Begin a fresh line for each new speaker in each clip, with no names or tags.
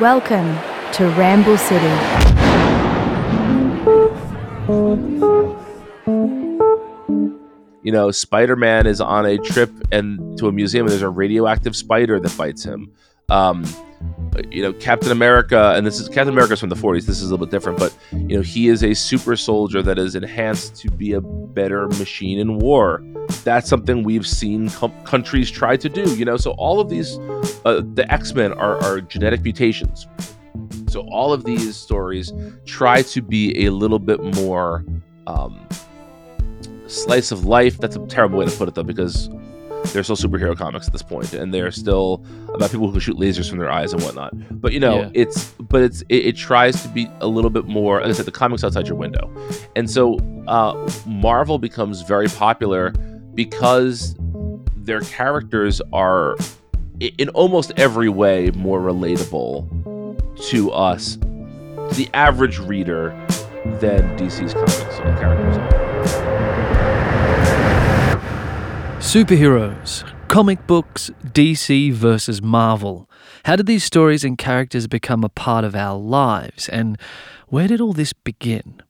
Welcome to Ramble City.
You know, Spider Man is on a trip and to a museum, and there's a radioactive spider that bites him. Um, you know, Captain America, and this is Captain America's from the 40s. This is a little bit different, but you know, he is a super soldier that is enhanced to be a better machine in war. That's something we've seen com- countries try to do. You know, so all of these, uh, the X Men are, are genetic mutations. So all of these stories try to be a little bit more um, slice of life. That's a terrible way to put it, though, because they're still superhero comics at this point, and they're still about people who shoot lasers from their eyes and whatnot. But you know,
Yeah.
it's but it's it, it tries to be a little bit more. Like I said, the comics outside your window, and so uh, Marvel becomes very popular because their characters are in almost every way more relatable to us, to the average reader, than DC's comics characters are.
Superheroes, comic books, DC versus Marvel. How did these stories and characters become a part of our lives, and where did all this begin?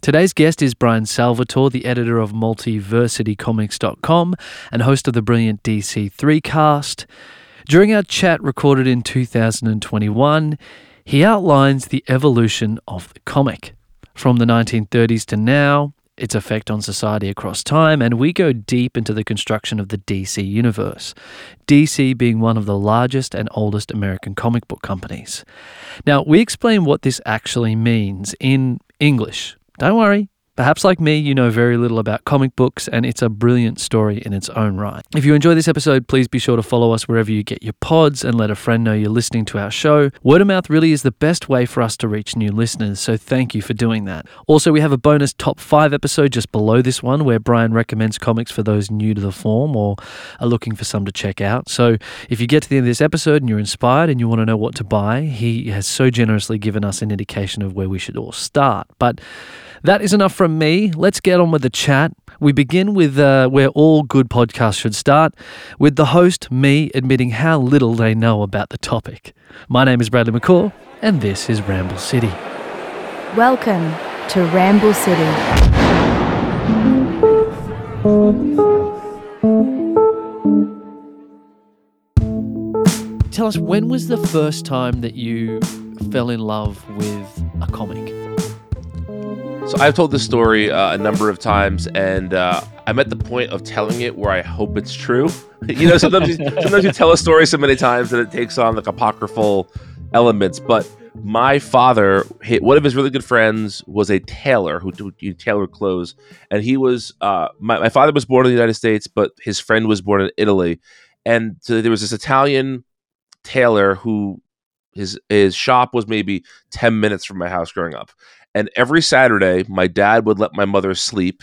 Today's guest is Brian Salvatore, the editor of multiversitycomics.com and host of the brilliant DC3 cast. During our chat recorded in 2021, he outlines the evolution of the comic. From the 1930s to now, its effect on society across time, and we go deep into the construction of the DC universe. DC being one of the largest and oldest American comic book companies. Now, we explain what this actually means in English. Don't worry. Perhaps, like me, you know very little about comic books, and it's a brilliant story in its own right. If you enjoy this episode, please be sure to follow us wherever you get your pods and let a friend know you're listening to our show. Word of mouth really is the best way for us to reach new listeners, so thank you for doing that. Also, we have a bonus top five episode just below this one where Brian recommends comics for those new to the form or are looking for some to check out. So, if you get to the end of this episode and you're inspired and you want to know what to buy, he has so generously given us an indication of where we should all start. But that is enough from me. Let's get on with the chat. We begin with uh, where all good podcasts should start, with the host, me, admitting how little they know about the topic. My name is Bradley McCaw, and this is Ramble City.
Welcome to Ramble City.
Tell us, when was the first time that you fell in love with a comic?
So I've told this story uh, a number of times, and uh, I'm at the point of telling it where I hope it's true. you know, sometimes you, sometimes you tell a story so many times that it takes on like apocryphal elements. But my father, one of his really good friends, was a tailor who, who, who tailored clothes, and he was uh, my my father was born in the United States, but his friend was born in Italy, and so there was this Italian tailor who his his shop was maybe 10 minutes from my house growing up and every saturday my dad would let my mother sleep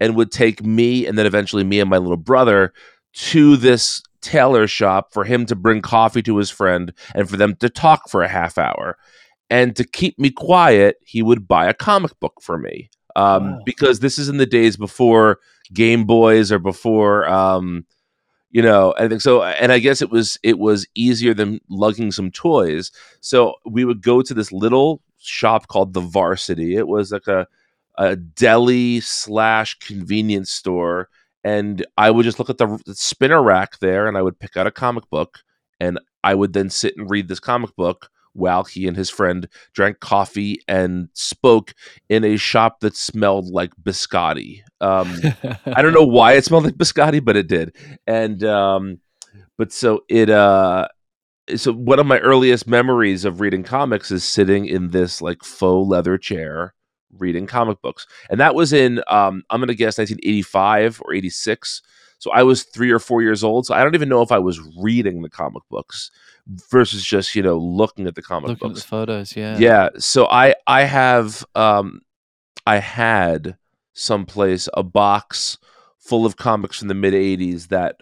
and would take me and then eventually me and my little brother to this tailor shop for him to bring coffee to his friend and for them to talk for a half hour. And to keep me quiet he would buy a comic book for me um,
Wow.
because this is in the days before game boys or before um, you know i think so and i guess it was it was easier than lugging some toys. So we would go to this little shop called the varsity it was like a a deli slash convenience store and i would just look at the, the spinner rack there and i would pick out a comic book and i would then sit and read this comic book while he and his friend drank coffee and spoke in a shop that smelled like biscotti um, I don't know why it smelled like biscotti, but it did. And um, but so it uh, so one of my earliest memories of reading comics is sitting in this like faux leather chair reading comic books, and that was in um, I'm gonna guess 1985 or 86. So I was three or four years old. So I don't even know if I was reading the comic books versus just you know looking at the comic
Looking
books
photos, yeah.
yeah so i i have um i had someplace a box full of comics from the mid 80s that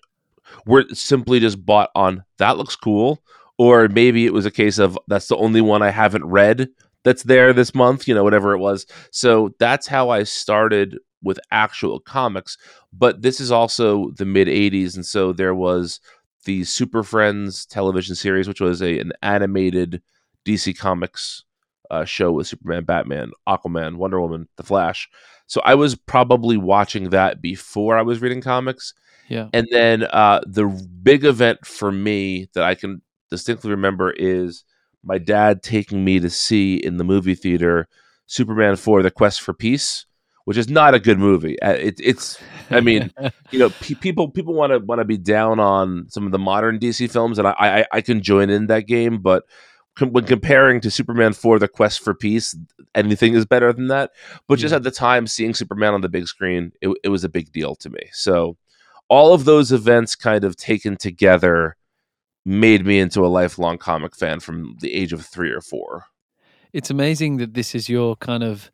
were simply just bought on that looks cool or maybe it was a case of that's the only one i haven't read that's there this month you know whatever it was so that's how i started with actual comics but this is also the mid 80s and so there was the super friends television series which was a, an animated DC Comics uh, show with Superman, Batman, Aquaman, Wonder Woman, The Flash. So I was probably watching that before I was reading comics.
Yeah.
And then uh, the big event for me that I can distinctly remember is my dad taking me to see in the movie theater Superman 4 The Quest for Peace, which is not a good movie. Uh, It, it's I mean, you know, pe- people people want to want to be down on some of the modern DC films, and I I, I can join in that game, but com- when comparing to Superman four, The Quest for Peace, anything is better than that. But just
Yeah.
at the time, seeing Superman on the big screen, it, it was a big deal to me. So all of those events, kind of taken together, made me into a lifelong comic fan from the age of three or four.
it's amazing that this is your kind of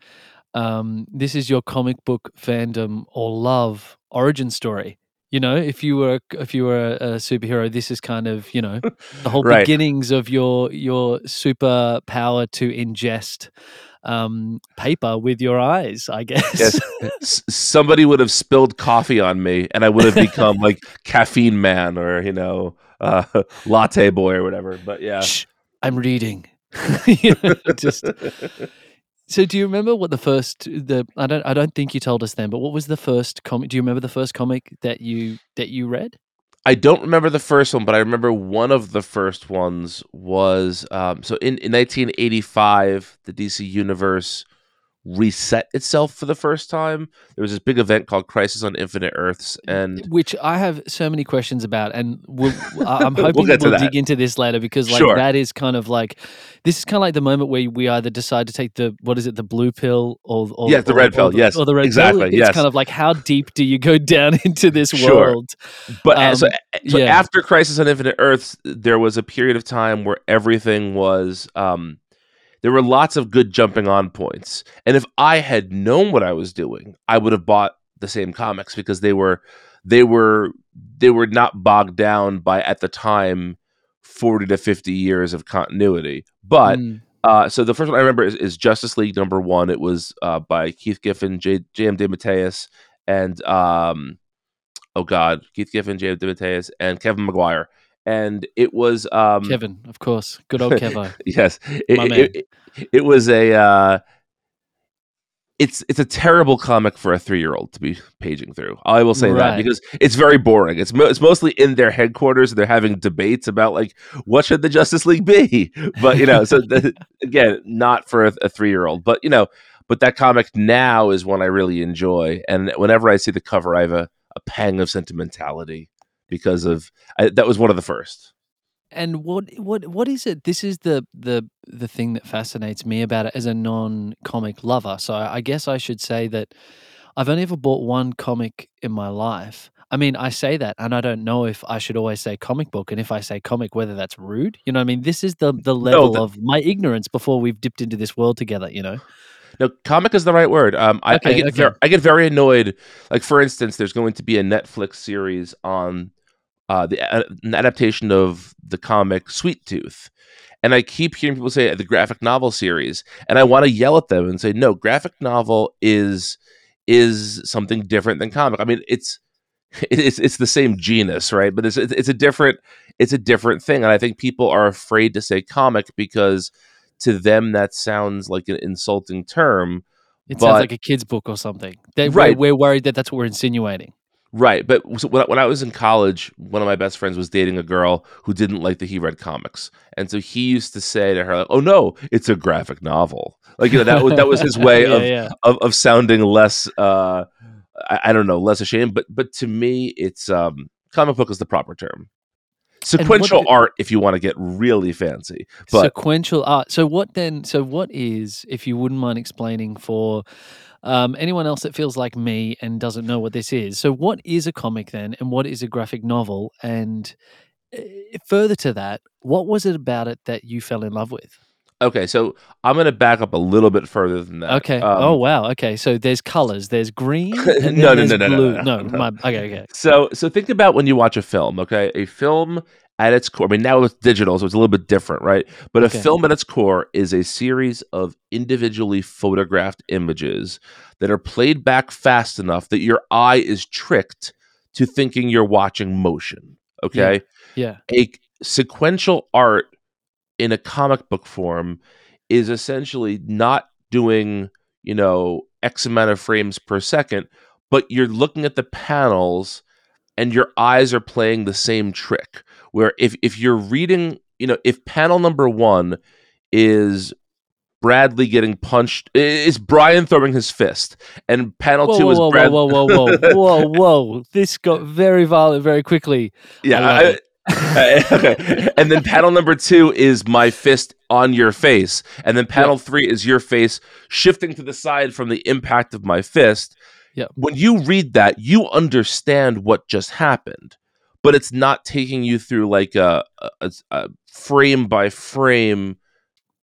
um, this is your comic book fandom or love origin story. You know, if you were if you were a, superhero, this is kind of you know the whole
Right.
beginnings of your your super power to ingest um, paper with your eyes. I guess.
Yes. S- somebody would have spilled coffee on me, and I would have become like caffeine man or you know uh, latte boy or whatever. But yeah,
Shh, I'm reading. You know, just so. Do you remember what the first the I don't I don't think you told us then, but what was the first comic? Do you remember the first comic that you that you read?
I don't remember the first one, but I remember one of the first ones was um, so in, in 1985, the DC universe reset itself for the first time. There was this big event called Crisis on Infinite Earths, and
Which I have so many questions about, and we'll, I'm
We'll
hoping that we'll dig into this later because, like,
Sure.
that is kind of like this is kind of like the moment where we either decide to take the what is it, the blue pill or, or
Yes, the
or-
red pill,
the-
yes,
or the red
exactly,
pill. It's
yes.
kind of like how deep do you go down into this
Sure.
world?
but uh, so,
Um,
so
yeah.
after Crisis on Infinite Earths, there was a period of time where everything was. Um, there were lots of good jumping on points, and if I had known what I was doing, I would have bought the same comics because they were they were they were not bogged down by at the time forty to fifty years of continuity. But
Mm,
uh, so the first one I remember is, is Justice League number one. It was uh, by Keith Giffen, J. J.M. DeMatteis, and um, oh god, Keith Giffen, J.M. DeMatteis, and Kevin Maguire. And it was um,
Kevin, of course, good old Kevo.
yes, it, it, it, it was a uh, it's it's a terrible comic for a three year old to be paging through. I will say that because it's very boring. It's mo- it's mostly in their headquarters. They're having debates about like what should the Justice League be, but you know, so the, again, not for a, a three year old. But you know, but that comic now is one I really enjoy, and whenever I see the cover, I have a, a pang of sentimentality because of I, that was one of the first.
And what what what is it? This is the the the thing that fascinates me about it as a non-comic lover. So I guess I should say that I've only ever bought one comic in my life. I mean, I say that, and I don't know if I should always say comic book, and if I say comic, whether that's rude. You know, what I mean, this is the the level
the-
of my ignorance before we've dipped into this world together. You know,
No, comic is the right word. Um, I, I get
okay.
I get very annoyed. Like for instance, there's going to be a Netflix series on uh, the uh, an adaptation of the comic Sweet Tooth, and I keep hearing people say the graphic novel series, and I want to yell at them and say, no, graphic novel is is something different than comic. I mean, it's it's it's the same genus, right? But it's it's it's a different it's a different thing, and I think people are afraid to say comic because to them that sounds like an insulting term.
it
But-
sounds like a kid's book or something. They,
Right.
we're, we're worried that that's what we're insinuating.
Right, but so when, when I was in college, one of my best friends was dating a girl who didn't like that he read comics, and so he used to say to her, like, "Oh no, it's a graphic novel." Like you know that was that was his way
yeah,
of,
yeah.
of of sounding less, uh, I, I don't know, less ashamed. But but to me, it's um, comic book is the proper term. Sequential art, if you want to get really fancy, but
sequential art. So what then? So what is, if you wouldn't mind explaining for um, anyone else that feels like me and doesn't know what this is? So what is a comic then, and what is a graphic novel? And uh, further to that, what was it about it that you fell in love with?
okay. So I'm going to back up a little bit further than that.
Okay.
Um,
oh wow. Okay. So there's colors. There's green. And
No, no, no, no, no,
blue.
no, no.
my, okay. Okay.
So so think about when you watch a film, okay? A film at its core, I mean now it's digital, so it's a little bit different, right? But
Okay.
a film at its core is a series of individually photographed images that are played back fast enough that your eye is tricked to thinking you're watching motion. Okay.
Yeah.
A sequential art in a comic book form is essentially not doing, you know, X amount of frames per second, but you're looking at the panels and your eyes are playing the same trick. Where if, if you're reading, you know, if panel number one is Bradley getting punched, is Brian throwing his fist, and panel
Whoa,
two
whoa,
is
whoa,
Brad.
whoa, whoa, whoa, whoa, whoa, whoa! This got very violent very quickly.
Yeah.
I
I- okay. And then panel number two is my fist on your face. And then panel three is your face shifting to the side from the impact of my fist.
Yep.
When you read that, you understand what just happened, but it's not taking you through like a, a, a frame by frame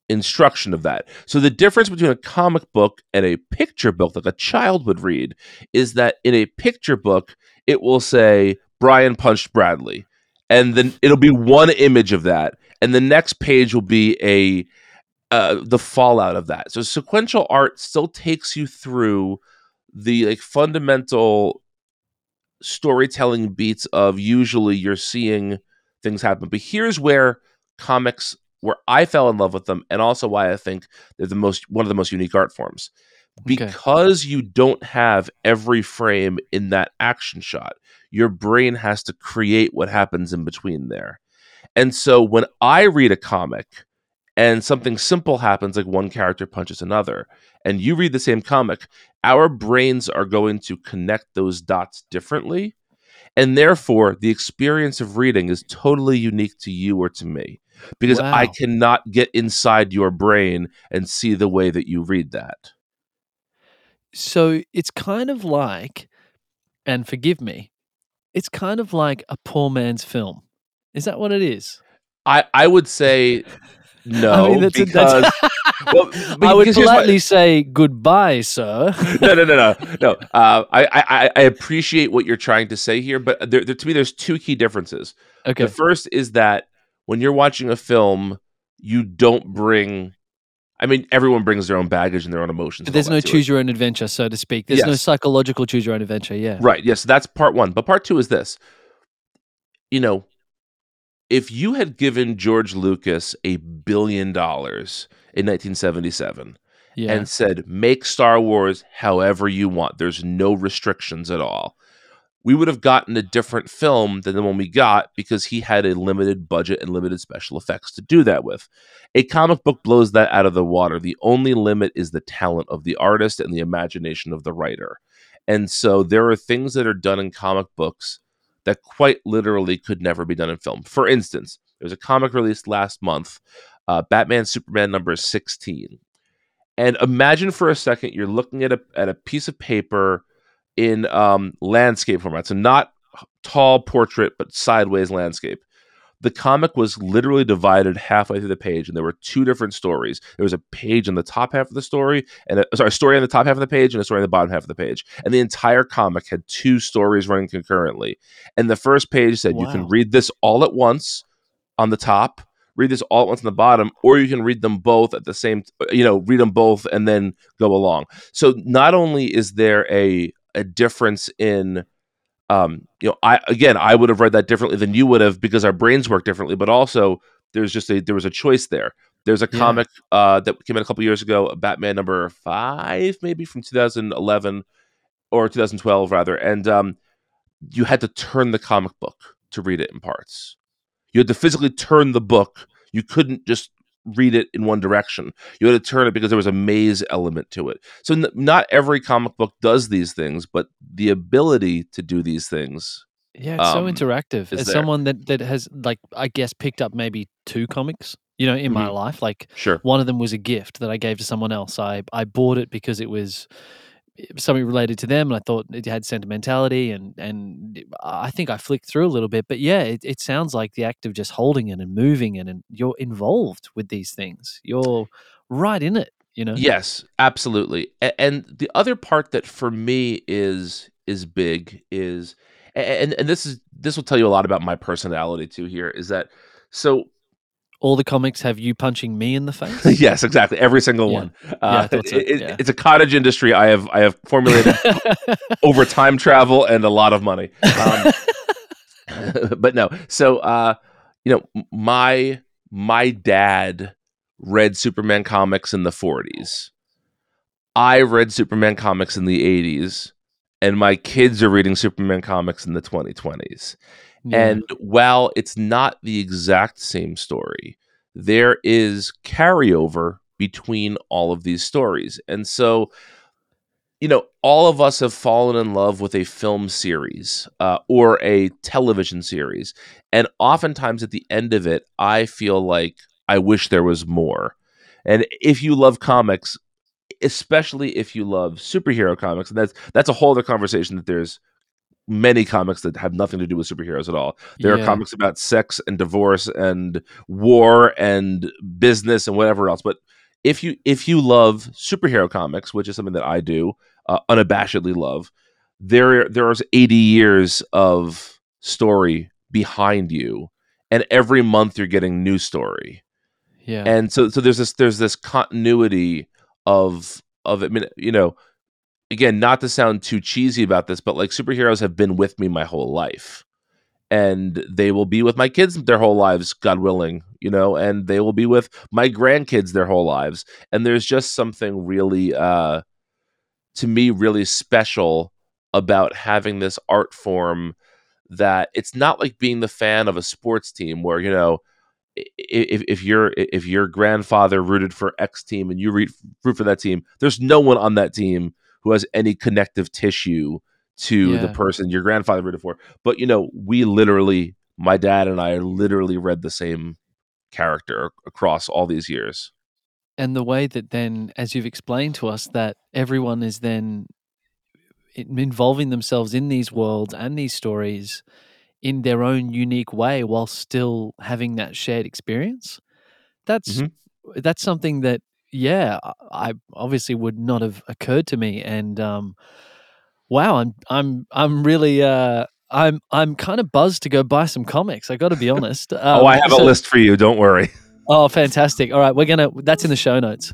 instruction of that. So the difference between a comic book and a picture book, like a child would read, is that in a picture book, it will say Brian punched Bradley and then it'll be one image of that and the next page will be a uh, the fallout of that so sequential art still takes you through the like fundamental storytelling beats of usually you're seeing things happen but here's where comics where i fell in love with them and also why i think they're the most one of the most unique art forms
Okay.
because you don't have every frame in that action shot your brain has to create what happens in between there. And so when I read a comic and something simple happens, like one character punches another, and you read the same comic, our brains are going to connect those dots differently. And therefore, the experience of reading is totally unique to you or to me because I cannot get inside your brain and see the way that you read that.
So it's kind of like, and forgive me, it's kind of like a poor man's film. Is that what it is?
I, I would say no
I mean, that's a-
because
that's-
well,
I would
because here's my-
politely say goodbye, sir.
no, no, no, no, no. Uh, I, I, I appreciate what you're trying to say here, but there, there, to me, there's two key differences.
okay.
The first is that when you're watching a film, you don't bring. I mean, everyone brings their own baggage and their own emotions. and
There's no
to it.
choose your own adventure, so to speak. There's no psychological choose your own adventure. Yeah.
Right. Yes, that's part one. But part two is this. You know, if you had given George Lucas a billion dollars in 1977
Yeah.
and said, make Star Wars however you want. There's no restrictions at all. We would have gotten a different film than the one we got because he had a limited budget and limited special effects to do that with. A comic book blows that out of the water. The only limit is the talent of the artist and the imagination of the writer. And so there are things that are done in comic books that quite literally could never be done in film. For instance, there's a comic released last month, uh, Batman Superman number 16 and imagine for a second you're looking at a at a piece of paper in um, landscape format, so not tall portrait but sideways landscape. The comic was literally divided halfway through the page, and there were two different stories. There was a page on the top half of the story, and a, sorry, a story on the top half of the page, and a story on the bottom half of the page. And the entire comic had two stories running concurrently. And the first page said you can read this all at once on the top, read this all at once on the bottom, or you can read them both at the same, you know, read them both and then go along. So not only is there a a difference in, um, you know, I again I would have read that differently than you would have because our brains work differently, but also there's just a there was a choice there. There's a
Yeah.
comic uh, that came out a couple years ago, Batman number five, maybe from 2011 or 2012 rather, and um, you had to turn the comic book to read it in parts. You had to physically turn the book. You couldn't just read it in one direction. You had to turn it because there was a maze element to it. So n- not every comic book does these things, but the ability to do these things.
Yeah, it's so
um,
interactive.
is
As
there.
someone that, that has, like, I guess, picked up maybe two comics, you know, in my
Mhm.
life, like,
Sure.
one of them was a gift that I gave to someone else. I, I bought it because it was something related to them and I thought it had sentimentality and, and I think I flicked through a little bit. But yeah, it, it sounds like the act of just holding it and moving it and you're involved with these things. You're right in it, you know?
Yes, absolutely. And the other part that for me is is big is and and this is this will tell you a lot about my personality too here is that so
All the comics have you punching me in the face.
yes exactly every single
Yeah.
one uh,
thought so,
it-
yeah.
it's a cottage industry i have i have formulated over time travel and a lot of money um, but no so uh you know my my dad read Superman comics in the 40s. I read Superman comics in the 80s, and my kids are reading Superman comics in the 2020s.
Yeah.
And while it's not the exact same story, there is carryover between all of these stories. And so, you know, all of us have fallen in love with a film series uh, or a television series. And oftentimes at the end of it, I feel like I wish there was more. And if you love comics, especially if you love superhero comics, and that's that's a whole other conversation that there's many comics that have nothing to do with superheroes at all. There
Yeah.
are comics about sex and divorce and war and business and whatever else. But if you if you love superhero comics, which is something that I do, uh, unabashedly love, there there's 80 years of story behind you, and every month you're getting new story
yeah.
and so so there's this there's this continuity of of I mean you know again not to sound too cheesy about this but like superheroes have been with me my whole life. And they will be with my kids their whole lives god willing you know and they will be with my grandkids their whole lives. And there's just something really uh to me really special about having this art form that it's not like being the fan of a sports team where you know if if your if your grandfather rooted for X team and you root for that team, there's no one on that team who has any connective tissue to the person your grandfather rooted for. But you know, we literally, my dad and I literally read the same character across all these years.
and the way that then, as you've explained to us, that everyone is then involving themselves in these worlds and these stories in their own unique way while still having that shared experience. That's
Mhm.
that's something that yeah, I obviously would not have occurred to me and um wow, I'm I'm I'm really uh I'm I'm kind of buzzed to go buy some comics. I got to be honest.
oh,
Um,
I have a list for you. Don't worry.
Oh, fantastic! All right, we're gonna. That's in the show notes.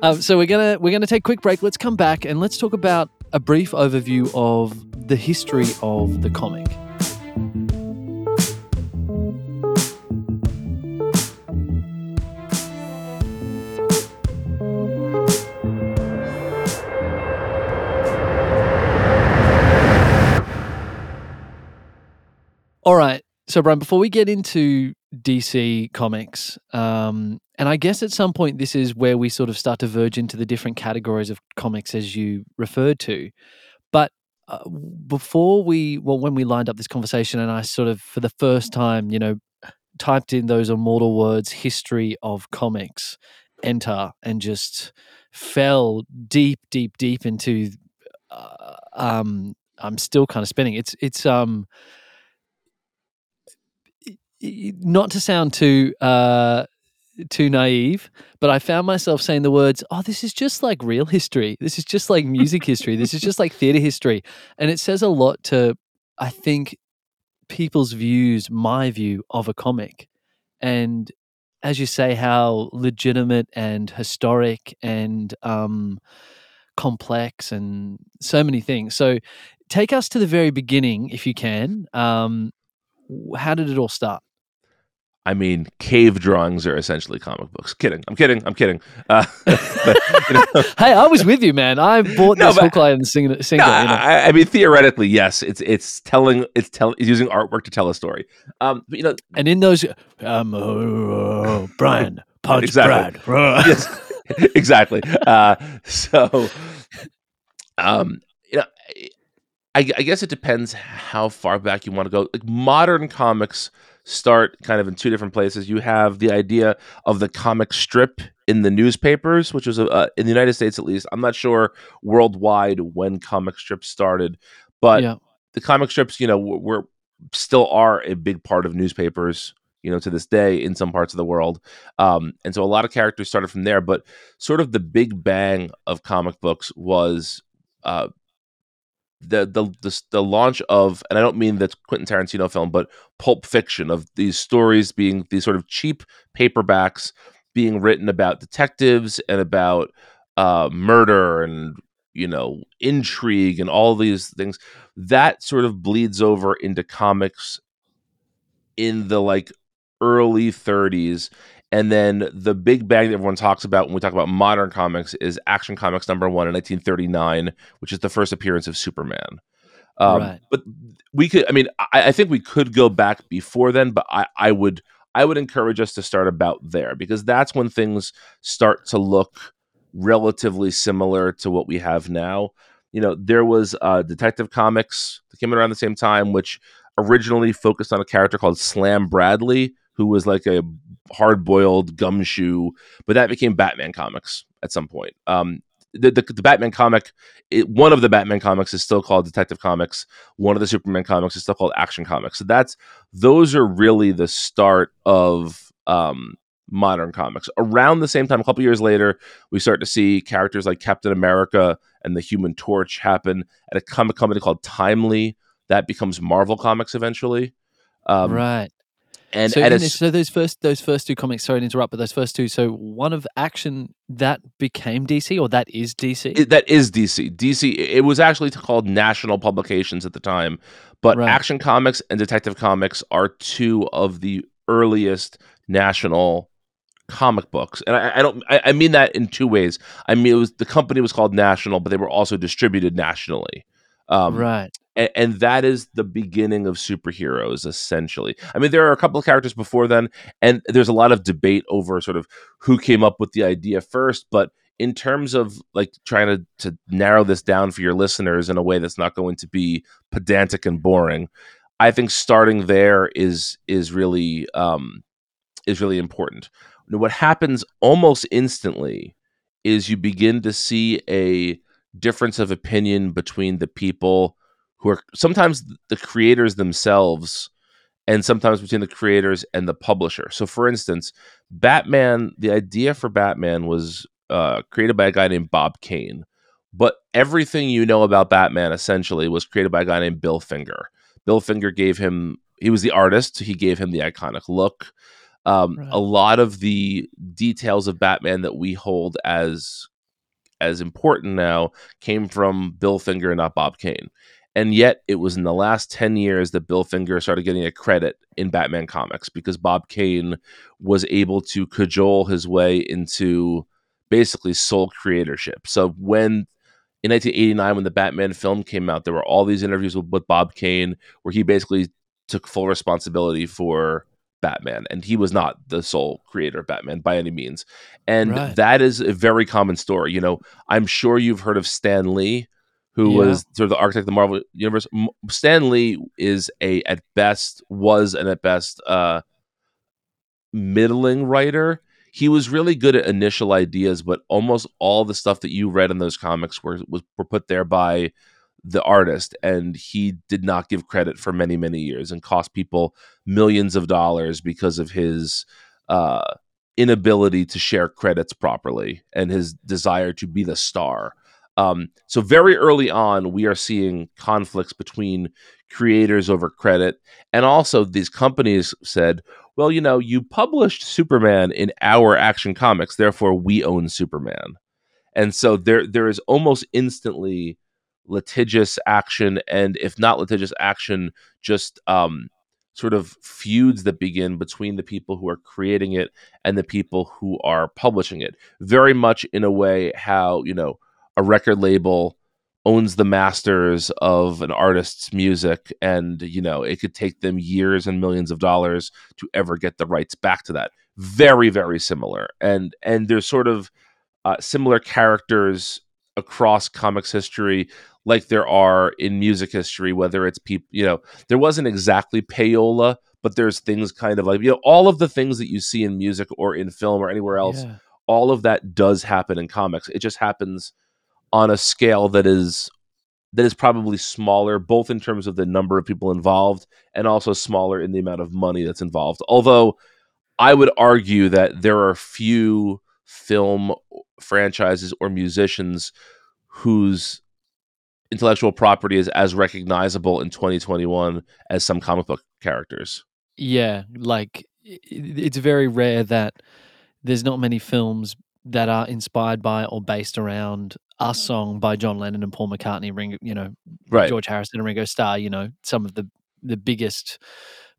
Um, so we're gonna we're gonna take a quick break. Let's come back and let's talk about a brief overview of the history of the comic. So, Brian, before we get into DC comics, um, and I guess at some point this is where we sort of start to verge into the different categories of comics as you referred to. But uh, before we, well, when we lined up this conversation, and I sort of, for the first time, you know, typed in those immortal words, history of comics, enter, and just fell deep, deep, deep into. Uh, um, I'm still kind of spinning. It's it's um not to sound too uh too naive, but I found myself saying the words, "Oh, this is just like real history. This is just like music history. This is just like theater history." And it says a lot to I think people's views, my view of a comic. And as you say how legitimate and historic and um complex and so many things. So take us to the very beginning if you can. Um how did it all start?
I mean, cave drawings are essentially comic books. Kidding. I'm kidding. I'm kidding. Uh, but, you know,
hey, I was with you, man. I bought
No,
this
but-
hook, line, and single.
No,
you know.
I, I mean theoretically, yes. It's it's telling it's telling. it's using artwork to tell a story. Um, but, you know,
and in those, um, uh, Brian, punch
Exactly.
Brad.
yes, exactly. Uh, so, um, you know, I, I guess it depends how far back you want to go. Like modern comics start kind of in two different places. You have the idea of the comic strip in the newspapers, which was uh, in the United States at least. I'm not sure worldwide when comic strips started, but
yeah,
the comic strips, you know, were, were still are a big part of newspapers, you know, to this day in some parts of the world. Um, and so a lot of characters started from there, but sort of the big bang of comic books was uh, the, the the the launch of, and I don't mean the Quentin Tarantino film, but Pulp Fiction of these stories being these sort of cheap paperbacks being written about detectives and about uh, murder and you know intrigue and all these things that sort of bleeds over into comics in the like early 30s. And then the big bang that everyone talks about when we talk about modern comics is Action Comics number one in 1939, which is the first appearance of Superman. Um,
Right.
But we could, I mean, I, I think we could go back before then, but I, I would, I would encourage us to start about there because that's when things start to look relatively similar to what we have now. You know, there was uh, Detective Comics that came around the same time, which originally focused on a character called Slam Bradley, who was like a hard-boiled gumshoe, but that became Batman Comics at some point. Um, the, the, the Batman comic, it, one of the Batman comics is still called Detective Comics. One of the Superman comics is still called Action Comics. So that's those are really the start of um, modern comics. Around the same time, a couple years later, we start to see characters like Captain America and the Human Torch happen at a comic company called Timely. That becomes Marvel Comics eventually. Um,
right.
And
so,
a
so those first those first two comics. Sorry to interrupt, but those first two. So one of Action that became DC, or that is DC.
it, that is DC. DC. It was actually called National Publications at the time, but
Right.
Action Comics and Detective Comics are two of the earliest national comic books, and I, I don't. I, I mean that in two ways. I mean it was the company was called National, but they were also distributed nationally. Um,
right.
And, and that is the beginning of superheroes essentially. I mean there are a couple of characters before then and there's a lot of debate over sort of who came up with the idea first but in terms of like trying to, to narrow this down for your listeners in a way that's not going to be pedantic and boring i think starting there is is really um is really important. Now, what happens almost instantly is you begin to see a difference of opinion between the people who are sometimes the creators themselves and sometimes between the creators and the publisher. So, for instance, Batman, the idea for Batman was uh, created by a guy named Bob Kane. But everything you know about Batman essentially was created by a guy named Bill Finger. Bill Finger gave him, he was the artist, he gave him the iconic look. Um,
Right.
A lot of the details of Batman that we hold as as important now came from Bill Finger and not Bob Kane. And yet it was in the last 10 years that Bill Finger started getting a credit in Batman comics because Bob Kane was able to cajole his way into basically sole creatorship. So when in 1989 when the Batman film came out there were all these interviews with, with Bob Kane where he basically took full responsibility for Batman and he was not the sole creator of Batman by any means. And
Right.
that is a very common story. You know, I'm sure you've heard of Stan Lee, who
Yeah.
was sort of the architect of the Marvel universe. M- Stan Lee is a at best was and at best uh middling writer. He was really good at initial ideas, but almost all the stuff that you read in those comics were was were put there by the artist, and he did not give credit for many many years, and cost people millions of dollars because of his uh, inability to share credits properly and his desire to be the star. Um, so very early on, we are seeing conflicts between creators over credit, and also these companies said, "Well, you know, you published Superman in our Action Comics, therefore we own Superman." And so there there is almost instantly litigious action, and if not litigious action, just um, sort of feuds that begin between the people who are creating it and the people who are publishing it. Very much in a way how you know a record label owns the masters of an artist's music and you know it could take them years and millions of dollars to ever get the rights back to that. Very very similar. And and there's sort of uh, similar characters across comics history like there are in music history whether it's people you know there wasn't exactly payola but there's things kind of like you know all of the things that you see in music or in film or anywhere else
Yeah.
all of that does happen in comics. It just happens on a scale that is that is probably smaller both in terms of the number of people involved and also smaller in the amount of money that's involved. Although i would argue that there are few film franchises or musicians whose intellectual property is as recognizable in 2021 as some comic book characters.
Yeah, like it's very rare that there's not many films that are inspired by or based around a song by John Lennon and Paul McCartney, Ringo, you know,
right.
George Harrison and Ringo Starr, you know, some of the the biggest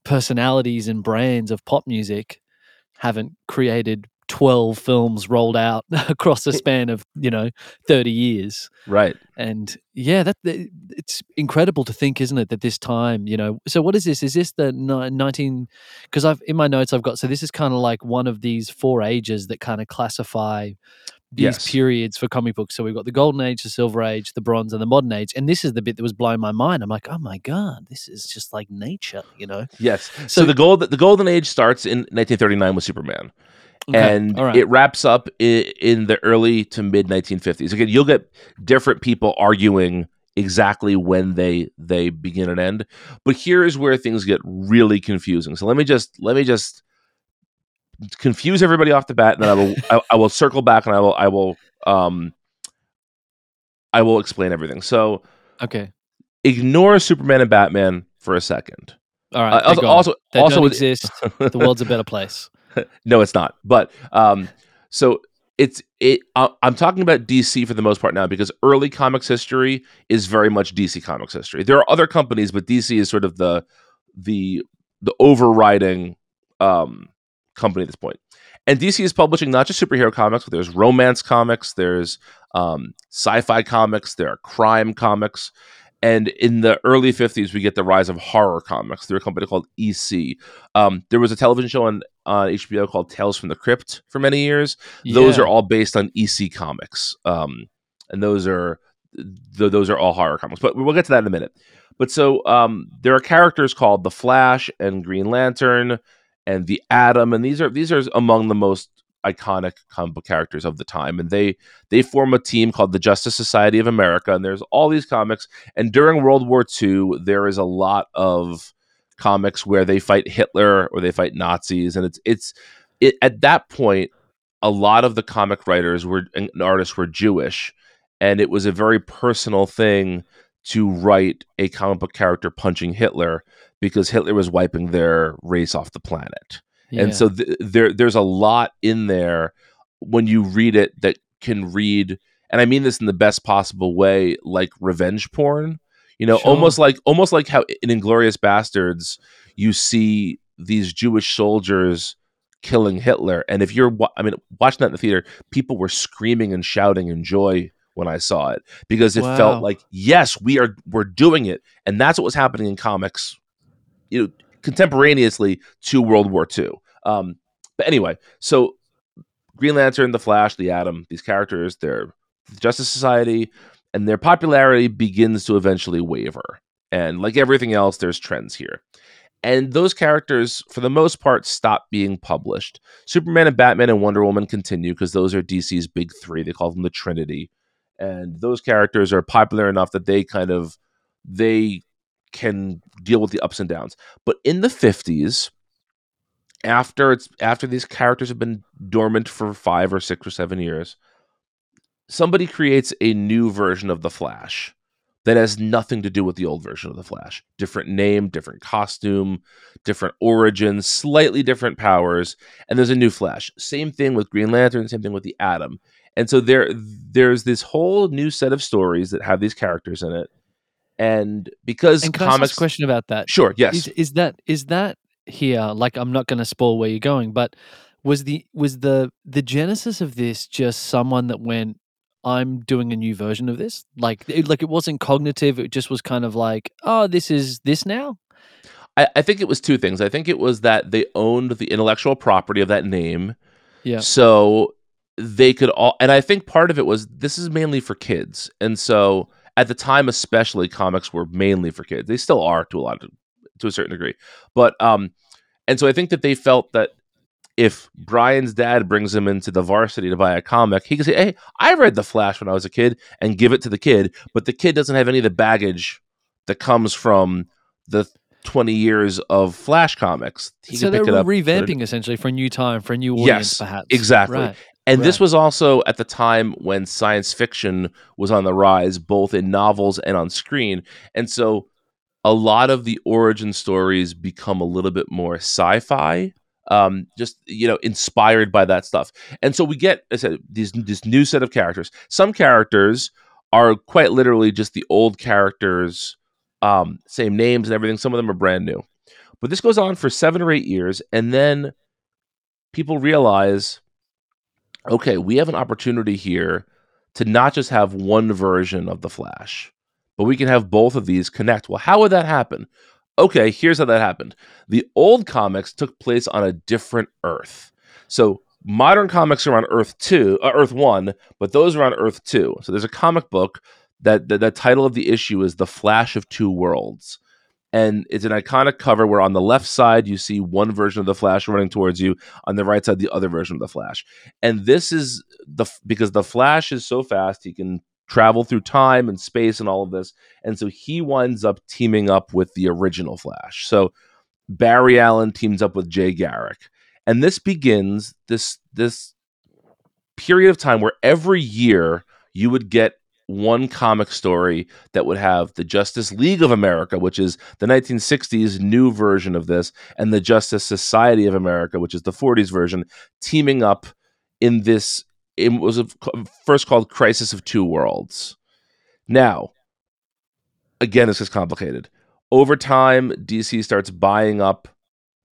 personalities and brands of pop music haven't created 12 films rolled out across a span of you know 30 years.
Right.
and yeah that that- it's incredible to think isn't it that this time you know so what is this? Is this the 19 because i've in my notes i've got so this is kind of like one of these four ages that kind of classify these
Yes.
periods for comic books so we've got the golden age the silver age the bronze and the modern age and this is the bit that was blowing my mind i'm like oh my god this is just like nature you know
Yes. So,
So-
the gold the golden age starts in 1939 with Superman.
Okay,
and
right.
it wraps up in, in the early to mid 1950s. Again, you'll get different people arguing exactly when they they begin and end, but here is where things get really confusing. So let me just let me just confuse everybody off the bat, and then I will I, I will circle back and I will I will um I will explain everything. So
okay
ignore Superman and Batman for a second.
all right
Uh, also,
gone.
also,
they
also with-
exist the world's a better place
no, it's not. But um, so it's it. Uh, I'm talking about DC for the most part now because early comics history is very much DC comics history. There are other companies, but DC is sort of the the the overriding um, company at this point. And DC is publishing not just superhero comics, but there's romance comics, there's um, sci-fi comics, there are crime comics. And in the early 50s, we get the rise of horror comics through a company called EC. Um, there was a television show on, on HBO called Tales from the Crypt for many years. Those
Yeah.
are all based on EC comics. Um, and those are th- those are all horror comics. But we'll get to that in a minute. But so um, there are characters called the Flash and Green Lantern and the Atom, and these are these are among the most iconic comic book characters of the time. And they they form a team called the Justice Society of America. And there's all these comics. And during World War II, there is a lot of comics where they fight Hitler or they fight Nazis, and it's it's it, at that point a lot of the comic writers were and artists were Jewish, and it was a very personal thing to write a comic book character punching Hitler because Hitler was wiping their race off the planet.
Yeah.
And so th- there there's a lot in there when you read it that can read and I mean this in the best possible way like revenge porn. You know,
Sure.
almost like almost like how in Inglourious Basterds you see these Jewish soldiers killing Hitler and if you're wa- I mean watching that in the theater people were screaming and shouting in joy when I saw it because it
Wow.
felt like yes we are we're doing it and that's what was happening in comics you know contemporaneously to World War II. Um, but anyway, so Green Lantern, the Flash, the Atom, these characters, they're the Justice Society, and their popularity begins to eventually waver. And like everything else, there's trends here. And those characters, for the most part, stop being published. Superman and Batman and Wonder Woman continue because those are DC's big three. They call them the Trinity. And those characters are popular enough that they kind of they can deal with the ups and downs. But in the 50s, after it's after these characters have been dormant for five or six or seven years, somebody creates a new version of the Flash that has nothing to do with the old version of the Flash. Different name, different costume, different origins, slightly different powers, and there's a new Flash. Same thing with Green Lantern, same thing with the Atom. And so there there's this whole new set of stories that have these characters in it. And because
and can I
comics
ask a question about that?
Sure, yes.
Is, is that is that here? Like, I'm not going to spoil where you're going, but was the was the the genesis of this just someone that went, "I'm doing a new version of this"? Like, it, like it wasn't cognitive. It just was kind of like, "Oh, this is this now."
I, I think it was two things. I think it was that they owned the intellectual property of that name.
Yeah.
So they could all, and I think part of it was this is mainly for kids. And so at the time, especially, comics were mainly for kids. They still are to a lot of, to a certain degree. But, um, and so I think that they felt that if Brian's dad brings him into the varsity to buy a comic, he can say, Hey, I read The Flash when I was a kid and give it to the kid. But the kid doesn't have any of the baggage that comes from the 20 years of Flash comics. He
so they're
pick it up. put it-
revamping essentially for a new time, for a new audience,
Yes,
perhaps.
exactly.
Right.
And this was also at the time when science fiction was on the rise, both in novels and on screen. And so a lot of the origin stories become a little bit more sci fi. Um, just you know, inspired by that stuff, and so we get I said these this new set of characters. Some characters are quite literally just the old characters, um, same names and everything. Some of them are brand new, But this goes on for seven or eight years, and then people realize, okay, we have an opportunity here to not just have one version of the Flash, but we can have both of these connect. Well, how would that happen? Okay, here's how that happened. The old comics took place on a different Earth. So modern comics are on Earth 2, uh, Earth 1, but those are on Earth 2. So there's a comic book that the, the title of the issue is The Flash of Two Worlds. And it's an iconic cover where on the left side you see one version of the Flash running towards you, on the right side the other version of the Flash. And this is the because the Flash is so fast he can travel through time and space and all of this. And so he winds up teaming up with the original Flash. So Barry Allen teams up with Jay Garrick. And this begins this this period of time where every year you would get one comic story that would have the Justice League of America, which is the 1960s new version of this, and the Justice Society of America, which is the 40s version, teaming up in this. It was first called Crisis of Two Worlds. Now, again, this is complicated. Over time, DC starts buying up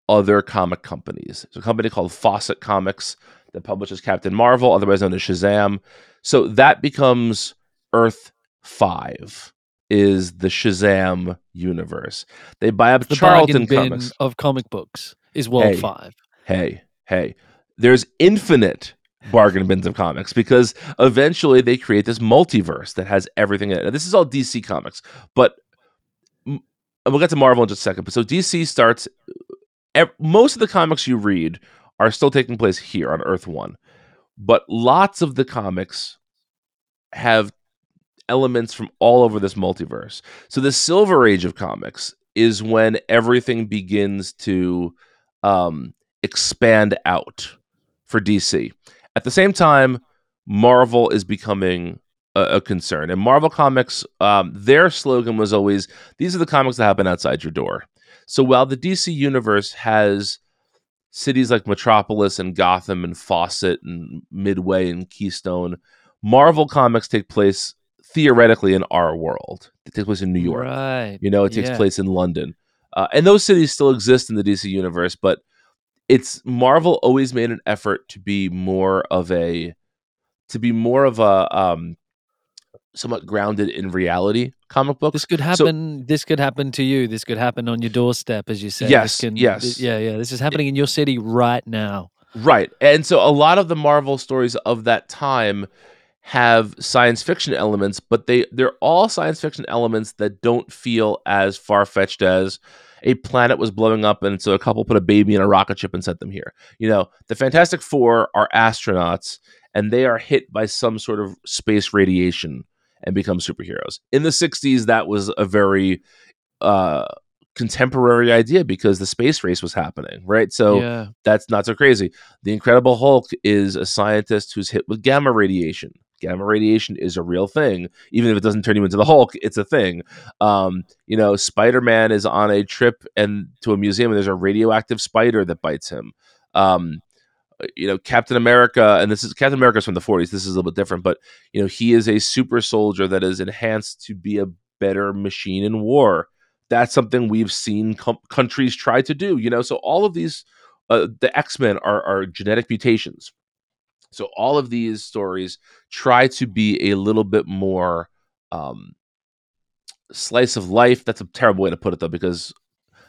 other comic companies. There's a company called Fawcett Comics that publishes Captain Marvel, otherwise known as Shazam. So that becomes Earth 5 is the Shazam universe. They buy up
The
Charlton Comics.
of comic books is World
Hey.
5.
Hey, hey. There's infinite bargain bins of comics because eventually they create this multiverse that has everything in it. Now, this is all DC comics, but and we'll get to Marvel in just a second. But so DC starts. Most of the comics you read are still taking place here on Earth One, but lots of the comics have elements from all over this multiverse. So the Silver Age of comics is when everything begins to um, expand out for DC. At the same time, Marvel is becoming a, a concern. And Marvel Comics, um, their slogan was always, "These are the comics that happen outside your door." So while the DC universe has cities like Metropolis and Gotham and Fawcett and Midway and Keystone, Marvel comics take place theoretically in our world. It takes place in New York.
Right.
You know, it takes
Yeah.
place in London. Uh, and those cities still exist in the DC universe, but it's Marvel always made an effort to be more of a to be more of a um somewhat grounded in reality comic book.
This could happen. this could happen to you. This could happen on your doorstep, as you say.
Yes,
can,
yes.
yeah, yeah. This is happening in your city right now.
Right. And so a lot of the Marvel stories of that time have science fiction elements, but they they're all science fiction elements that don't feel as far-fetched as a planet was blowing up and so a couple put a baby in a rocket ship and sent them here. You know, the Fantastic 4 are astronauts and they are hit by some sort of space radiation and become superheroes. In the 60s that was a very uh contemporary idea because the space race was happening, right? So
yeah.
that's not so crazy. The Incredible Hulk is a scientist who's hit with gamma radiation. Gamma radiation is a real thing, even if it doesn't turn you into the Hulk. It's a thing. Um, you know, Spider Man is on a trip and to a museum, and there's a radioactive spider that bites him. Um, you know, Captain America, and this is Captain America's from the 40s. This is a little bit different, but you know, he is a super soldier that is enhanced to be a better machine in war. That's something we've seen com- countries try to do. You know, so all of these uh, the X Men are, are genetic mutations. So all of these stories try to be a little bit more um, slice of life. That's a terrible way to put it, though, because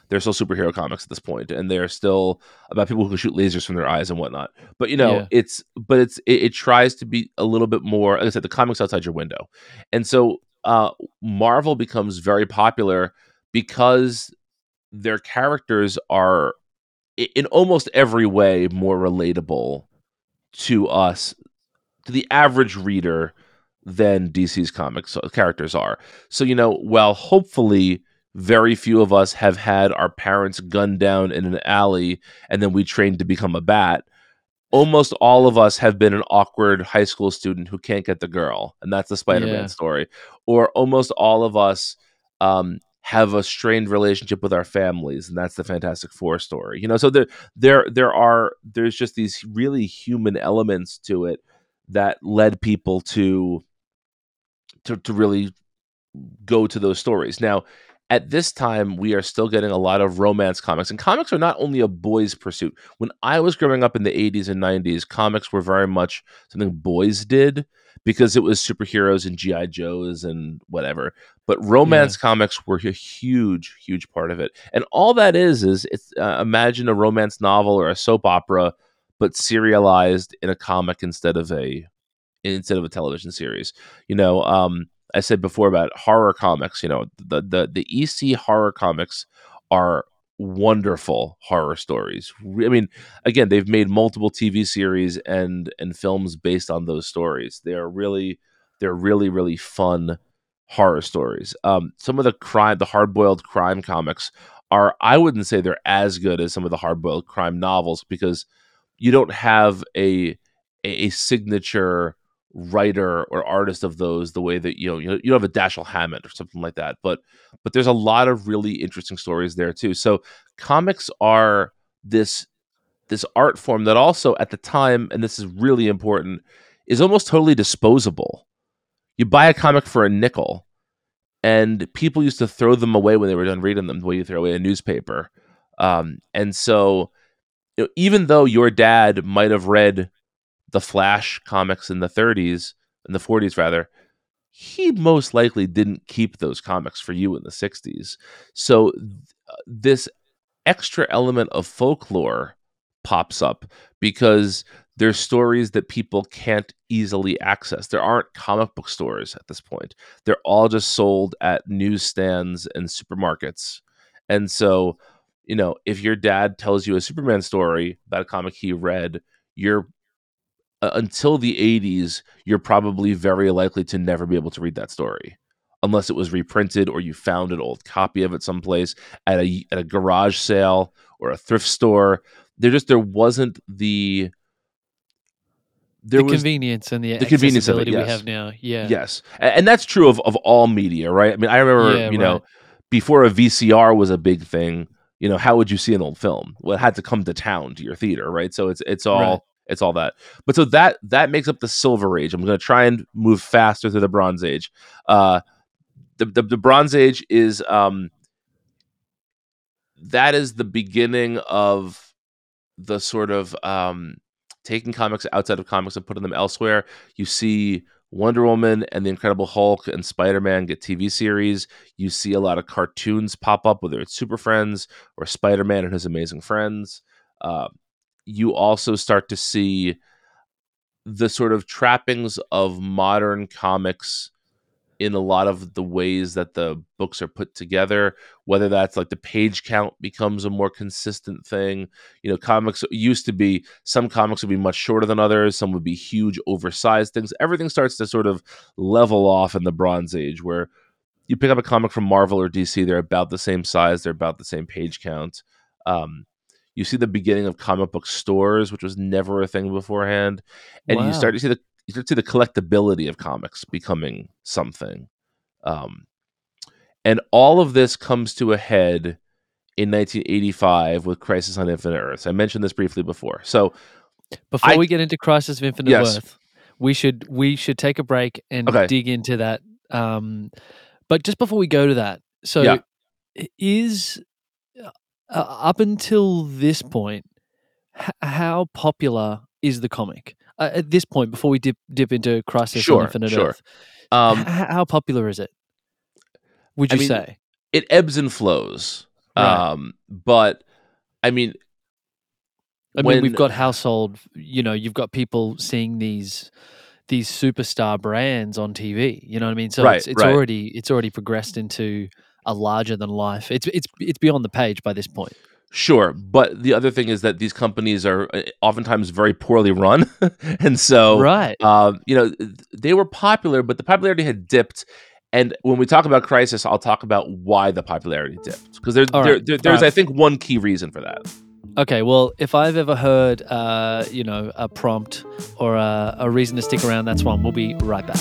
they're still superhero comics at this point, and they're still about people who can shoot lasers from their eyes and whatnot. But you know,
Yeah.
it's but it's it, it tries to be a little bit more. Like I said, the comics outside your window, and so uh, Marvel becomes very popular because their characters are in almost every way more relatable to us to the average reader than DC's comics uh, characters are. So you know, while hopefully very few of us have had our parents gunned down in an alley and then we trained to become a bat, almost all of us have been an awkward high school student who can't get the girl, and that's the Spider-Man
Yeah.
story. Or almost all of us um, have a strained relationship with our families, and that's the Fantastic Four story. You know, so there, there, there are there's just these really human elements to it that led people to to to really go to those stories. Now, at this time we are still getting a lot of romance comics and comics are not only a boys pursuit. When i was growing up in the 80s and 90s comics were very much something boys did because it was superheroes and gi joes and whatever. But romance comics were a huge huge part of it. And all that is is it's uh, imagine a romance novel or a soap opera but serialized in a comic instead of a instead of a television series. You know um I said before about horror comics, you know, the the the EC horror comics are wonderful horror stories. I mean, again, they've made multiple TV series and and films based on those stories. They are really they're really really fun horror stories. Um, some of the crime, the hard boiled crime comics are I wouldn't say they're as good as some of the hard boiled crime novels because you don't have a a, a signature writer or artist of those the way that you know you, you have a Dashiell Hammett or something like that but but there's a lot of really interesting stories there too. So comics are this this art form that also at the time and this is really important is almost totally disposable. You buy a comic for a nickel and people used to throw them away when they were done reading them the way you throw away a newspaper. Um, and so you know, even though your dad might have read the Flash comics in the 30s, in the 40s rather, he most likely didn't keep those comics for you in the 60s. So th- this extra element of folklore pops up because there's stories that people can't easily access. There aren't comic book stores at this point. They're all just sold at newsstands and supermarkets. And so, you know, if your dad tells you a Superman story about a comic he read, you're uh, until the 80s, you're probably very likely to never be able to read that story unless it was reprinted or you found an old copy of it someplace at a at a garage sale or a thrift store. There just there wasn't the
there the was convenience and the, the convenience of it, yes. we have now. Yeah.
Yes. And, and, that's true of, of all media, right? I mean, I remember, yeah, you right. know, before a VCR was a big thing, you know, how would you see an old film? Well, it had to come to town to your theater, right? So it's it's all. It's all that. But so that that makes up the Silver Age. I'm going to try and move faster through the Bronze Age. Uh, the, the, the Bronze Age is um, that is the beginning of the sort of um, taking comics outside of comics and putting them elsewhere. You see Wonder Woman and the Incredible Hulk and Spider Man get TV series. You see a lot of cartoons pop up, whether it's Super Friends or Spider Man and his Amazing Friends. Uh, you also start to see the sort of trappings of modern comics in a lot of the ways that the books are put together whether that's like the page count becomes a more consistent thing. You know comics used to be some comics would be much shorter than others some would be huge oversized things. Everything starts to sort of level off in the bronze age where you pick up a comic from marvel or dc they're about the same size they're about the same page count. Um, you see the beginning of comic book stores, which was never a thing beforehand, and wow. you start to see the you start to see the collectability of comics becoming something. Um, and all of this comes to a head in 1985 with Crisis on Infinite Earths. I mentioned this briefly before. So
before I, we get into Crisis of Infinite yes. Earth, we should we should take a break and okay. dig into that. Um, but just before we go to that, so yeah. is uh, up until this point, h- how popular is the comic? Uh, at this point, before we dip dip into Crisis
sure,
on Infinite
sure.
Earth, um, h- how popular is it? Would you I mean, say
it ebbs and flows? Right. Um, but I mean,
I when, mean, we've got household. You know, you've got people seeing these these superstar brands on TV. You know what I mean? So right, it's, it's right. already it's already progressed into a larger than life. It's it's it's beyond the page by this point.
Sure, but the other thing is that these companies are uh, oftentimes very poorly run, and so
right,
um, you know, they were popular, but the popularity had dipped. And when we talk about Crisis, I'll talk about why the popularity dipped because there's right. there, there, there's right. I think one key reason for that.
Okay, well, if I've ever heard, uh, you know, a prompt or a, a reason to stick around, that's one. We'll be right back.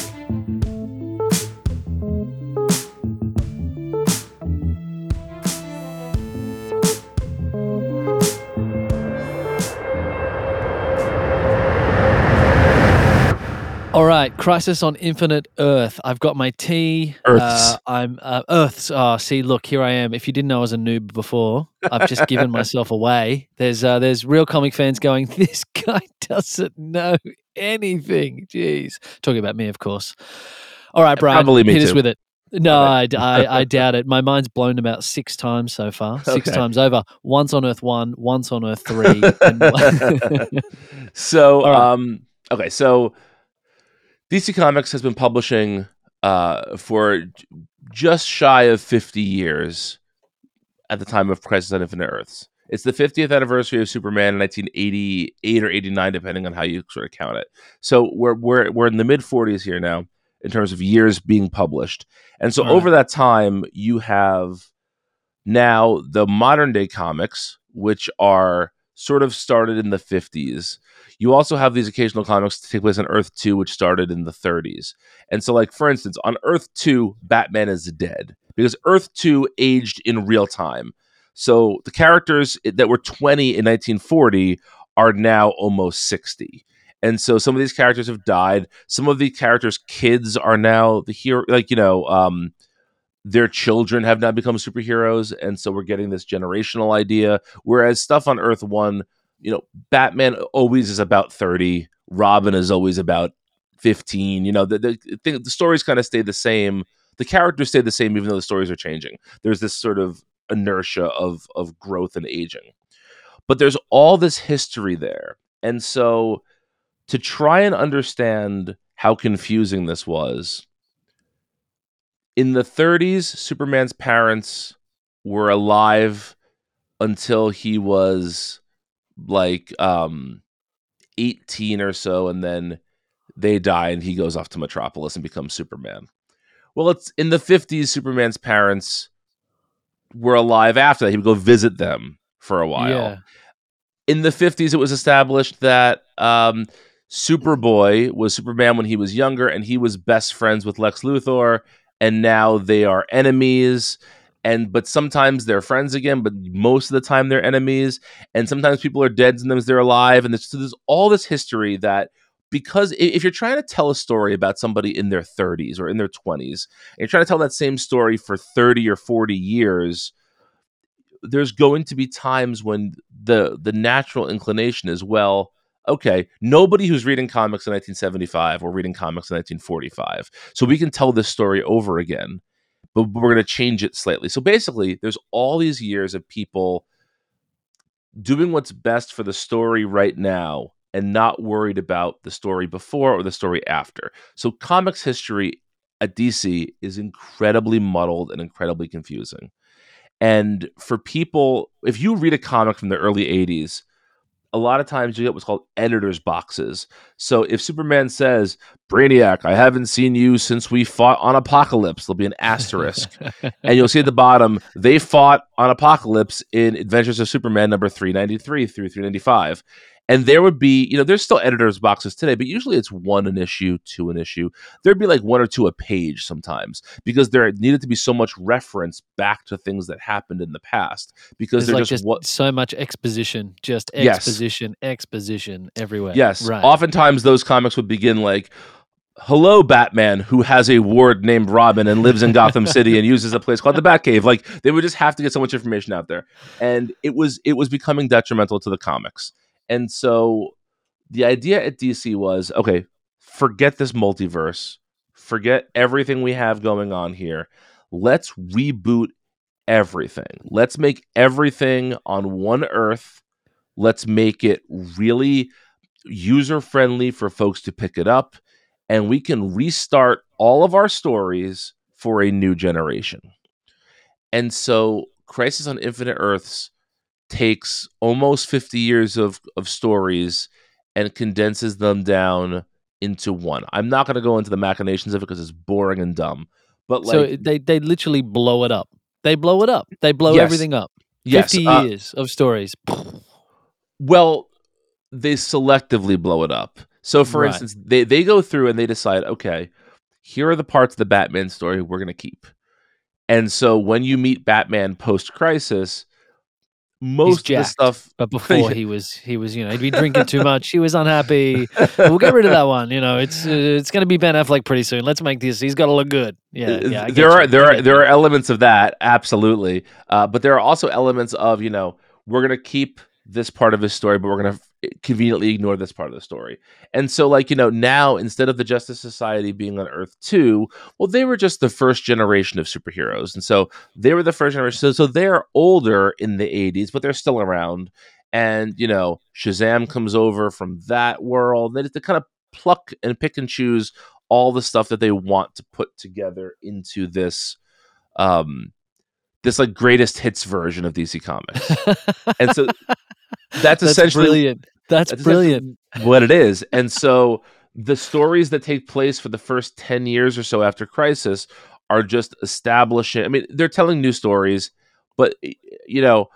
Right, Crisis on Infinite Earth. I've got my tea.
Earths.
Uh, I'm uh, Earths. Oh, see, look, here I am. If you didn't know I was a noob before, I've just given myself away. There's uh, there's real comic fans going. This guy doesn't know anything. Jeez, talking about me, of course. All right, Brian,
Probably me
hit us with it. No, I, I, I doubt it. My mind's blown about six times so far. Six
Okay.
times over. Once on Earth one, once on Earth three. and-
so
All right.
um okay so dc comics has been publishing uh for just shy of 50 years at the time of crisis on infinite earths. It's the 50th anniversary of superman in 1988 or 89 depending on how you sort of count it. So we're we're, we're in the mid 40s here now in terms of years being published. And so
right.
over that time you have now the modern day comics which are sort of started in the 50s you also have these occasional comics that take place on Earth 2, which started in the 30s. And so, like, for instance, on Earth 2, Batman is dead because Earth 2 aged in real time. So the characters that were 20 in 1940 are now almost 60. And so some of these characters have died. Some of the characters' kids are now the hero, like, you know, um, their children have now become superheroes. And so we're getting this generational idea. Whereas stuff on Earth 1, you know, Batman always is about 30, Robin is always about 15. You know, the, the, thing, the stories kind of stay the same. The characters stay the same, even though the stories are changing. There's this sort of inertia of, of growth and aging. But there's all this history there. And so to try and understand how confusing this was, in the 30s, Superman's parents were alive until he was like um 18 or so and then they die and he goes off to metropolis and becomes superman. Well it's in the 50s superman's parents were alive after that. He would go visit them for a while.
Yeah.
in the 50s it was established that um superboy was superman when he was younger and he was best friends with lex luthor and now they are enemies and but sometimes they're friends again but most of the time they're enemies and sometimes people are dead sometimes they're alive and there's, so there's all this history that because if you're trying to tell a story about somebody in their 30s or in their 20s and you're trying to tell that same story for 30 or 40 years there's going to be times when the the natural inclination is well okay nobody who's reading comics in 1975 or reading comics in 1945 so we can tell this story over again but we're going to change it slightly. So basically there's all these years of people doing what's best for the story right now and not worried about the story before or the story after. So comics history at dc is incredibly muddled and incredibly confusing. And for people, if you read a comic from the early 80s, a lot of times you get what's called editor's boxes. So if Superman says, Brainiac, I haven't seen you since we fought on Apokolips, there'll be an asterisk. and you'll see at the bottom, they fought on Apokolips in Adventures of Superman number 393 through 395. And there would be, you know, there's still editor's boxes today, but usually it's one an issue, two an issue. There'd be like one or two a page sometimes because there needed to be so much reference back to things that happened in the past because
There's like
just,
just
what
so much exposition, just
Yes.
exposition, exposition everywhere.
Yes.
right.
Oftentimes those comics would begin like, Hello, Batman, who has a ward named Robin and lives in Gotham City and uses a place called the Batcave. Like they would just have to get so much information out there. And it was it was becoming detrimental to the comics. And so the idea at DC was, okay, forget this multiverse, forget everything we have going on here. Let's reboot everything. Let's make everything on one earth. Let's make it really user friendly for folks to pick it up. And we can restart all of our stories for a new generation. And so, Crisis on Infinite Earths takes almost 50 years of, of stories and condenses them down into one. I'm not going to go into the machinations of it because it's boring and dumb. But like,
so they they literally blow it up. They blow it up. They blow
Yes.
everything up.
yes,
Fifty
uh,
years of stories.
Well, they selectively blow it up. So, for
Right.
instance, they they go through and they decide, okay, here are the parts of the Batman story we're going to keep. And so, when you meet Batman post Crisis, most of the stuff
But before he was, he was, you know, he'd be drinking too much. He was unhappy. we'll get rid of that one. You know, it's uh, it's going to be Ben Affleck pretty soon. Let's make this. He's got to look good. Yeah, yeah.
There are
you.
there are there
you.
are elements of that absolutely uh, but there are also elements of you know we're gonna keep this part of his story but we're gonna f- conveniently ignore this part of the story. And so like you know now instead of the justice society being on earth 2 well they were just the first generation of superheroes. And so they were the first generation. So, so they're older in the 80s but they're still around. And you know shazam comes over from that world. They just to kind of pluck and pick and choose all the stuff that they want to put together into this um this like greatest hits version of DC Comics. And so that's,
That's
essentially
brilliant. That's,
that's
brilliant.
what it is. And so the stories that take place for the first 10 years or so after Crisis are just establishing I mean they're telling new stories, but you know,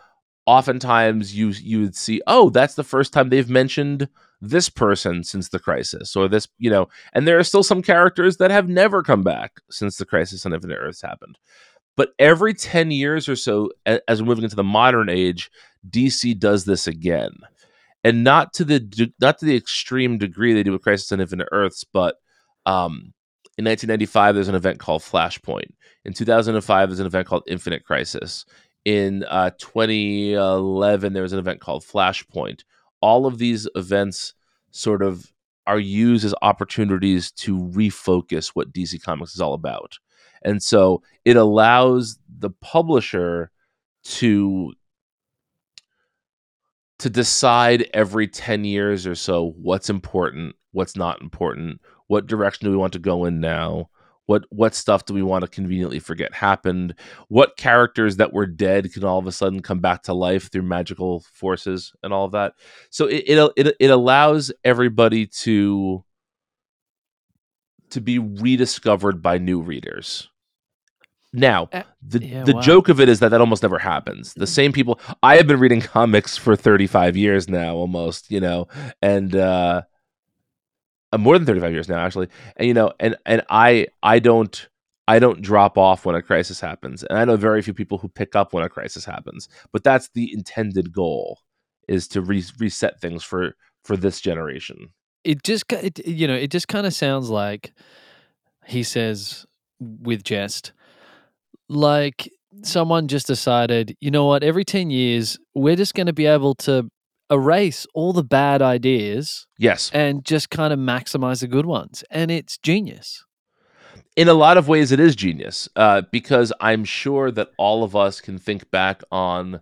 oftentimes you you would see, oh, that's the first time they've mentioned this person since the crisis or this you know and there are still some characters that have never come back since the crisis on infinite earths happened but every 10 years or so as we're moving into the modern age dc does this again and not to the not to the extreme degree they do with crisis on infinite earths but um in 1995 there's an event called flashpoint. In 2005 there's an event called infinite crisis. In uh, 2011 there was an event called flashpoint. All of these events sort of are used as opportunities to refocus what DC Comics is all about. And so it allows the publisher to to decide every 10 years or so what's important, what's not important, what direction do we want to go in now, what what stuff do we want to conveniently forget happened, what characters that were dead can all of a sudden come back to life through magical forces and all of that. So it it it, it allows everybody to to be rediscovered by new readers. Now,
Uh,
the
yeah,
the
wow.
joke of it is that that almost never happens. The same people. I have been reading comics for thirty five years now, almost. You know, and uh, uh, more than thirty five years now, actually. And you know, and and I I don't I don't drop off when a crisis happens, and I know very few people who pick up when a crisis happens. But that's the intended goal is to re- reset things for for this generation.
it just it, you know it just kind of sounds like he says with jest like someone just decided you know what? Every 10 years we're just going to be able to erase all the bad ideas
Yes,
and just kind of maximize the good ones. And it's genius.
In a lot of ways it is genius uh, because i'm sure that all of us can think back on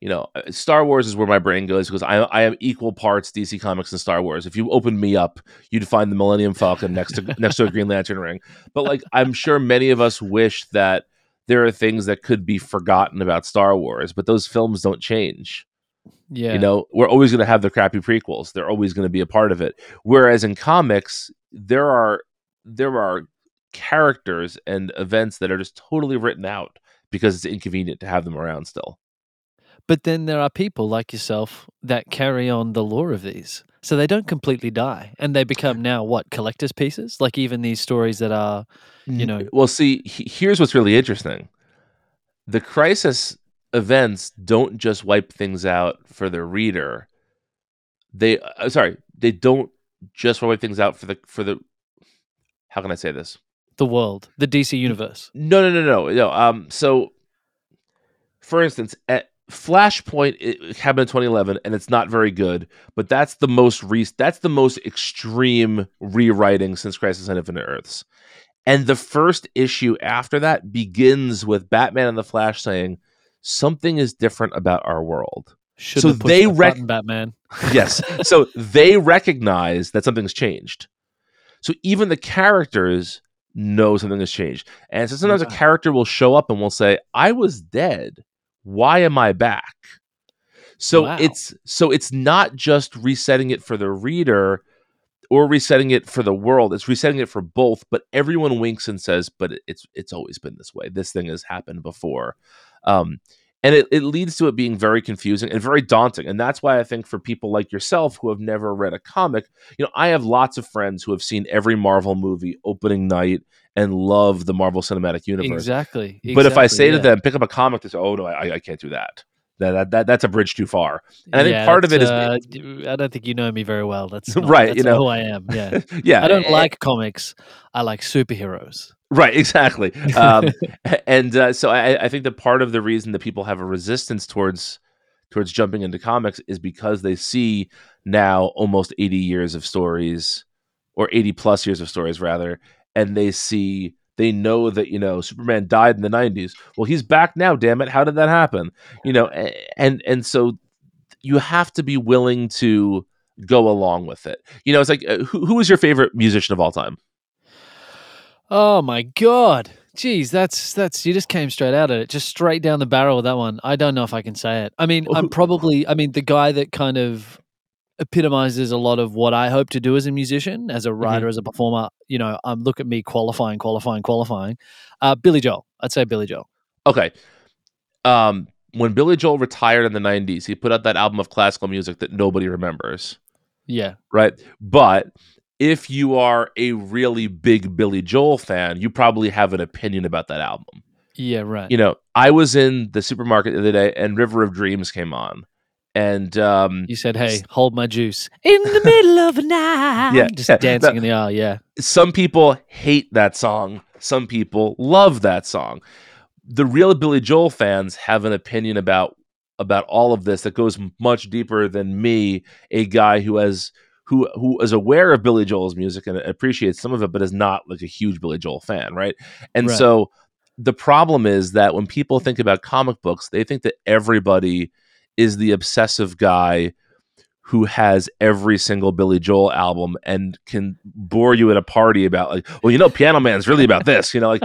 you know uh, star wars is where my brain goes because i, I am equal parts dc comics and star wars. If you opened me up you'd find the millennium falcon next to next to a green lantern ring. But like i'm sure many of us wish that there are things that could be forgotten about star wars but those films don't change
yeah
you know, we're always going to have the crappy prequels. They're always going to be a part of it. Whereas in comics, there are there are characters and events that are just totally written out because it's inconvenient to have them around still.
but then there are people like yourself that carry on the lore of these so they don't completely die and they become now what collectors pieces like even these stories that are you know
Well, see, he- here's what's really interesting. The crisis events don't just wipe things out for the reader. They uh, sorry, they don't just wipe things out for the for the how can I say this?
the world the dc universe
No, no, no, no, no. Um, so, for instance, at Flashpoint it happened in 2011, and it's not very good. But that's the most re- that's the most extreme rewriting since Crisis on Infinite Earths. And the first issue after that begins with Batman and the Flash saying something is different about our world.
Should
So they
the
rec-
Batman.
yes. So they recognize that something's changed. So even the characters know something has changed. And so sometimes
Yeah.
a character will show up and will say, I was dead. Why am I back? So
Wow.
it's so it's not just resetting it for the reader or resetting it for the world. It's resetting it for both, but everyone winks and says, but it's it's always been this way. This thing has happened before. Um, and it, it leads to it being very confusing and very daunting and that's why i think for people like yourself who have never read a comic you know i have lots of friends who have seen every marvel movie opening night and love the marvel cinematic universe
Exactly.
but if i
exactly,
say to them pick up a comic they say oh no i, I can't do that that, that, that that's a bridge too far. And I think
Yeah,
part of it is
uh, I don't think you know me very well. That's not,
Right,
That's
you know.
who I am. Yeah,
yeah,
I don't like comics. I like superheroes.
Right, exactly. Um, and uh, so I, I think that part of the reason that people have a resistance towards towards jumping into comics is because they see now almost 80 years of stories or 80 plus years of stories rather and they see they know that you know superman died in the 90s well he's back now damn it how did that happen you know and and so you have to be willing to go along with it you know it's like uh, who, who is your favorite musician of all time
Oh my god. Jeez, that's that's you just came straight out of it, just straight down the barrel with that one. I don't know if I can say it. I mean, I'm probably I mean the guy that kind of epitomizes a lot of what I hope to do as a musician, as a
Mm-hmm.
writer, as a performer. You know, um, look at me qualifying, qualifying, qualifying. Uh, Billy Joel, I'd say Billy Joel.
Okay. Um, when Billy Joel retired in the 90s, he put out that album of classical music that nobody remembers,
Yeah,
right? But if you are a really big Billy Joel fan, you probably have an opinion about that album.
yeah, right.
You know, I was in the supermarket the other day and River of Dreams came on. And um,
You said, "Hey, hold my juice in the middle of the night."
Yeah,
just
yeah,
dancing
that-
in the aisle. Yeah,
some people hate that song, some people love that song. The real Billy Joel fans have an opinion about about all of this that goes much deeper than me, a guy who has who who is aware of Billy Joel's music and appreciates some of it, but is not like a huge Billy Joel fan, right? And
Right.
so the problem is that when people think about comic books, they think that everybody is the obsessive guy who has every single Billy Joel album and can bore you at a party about like, well, you know, Piano Man's really about this, you know, like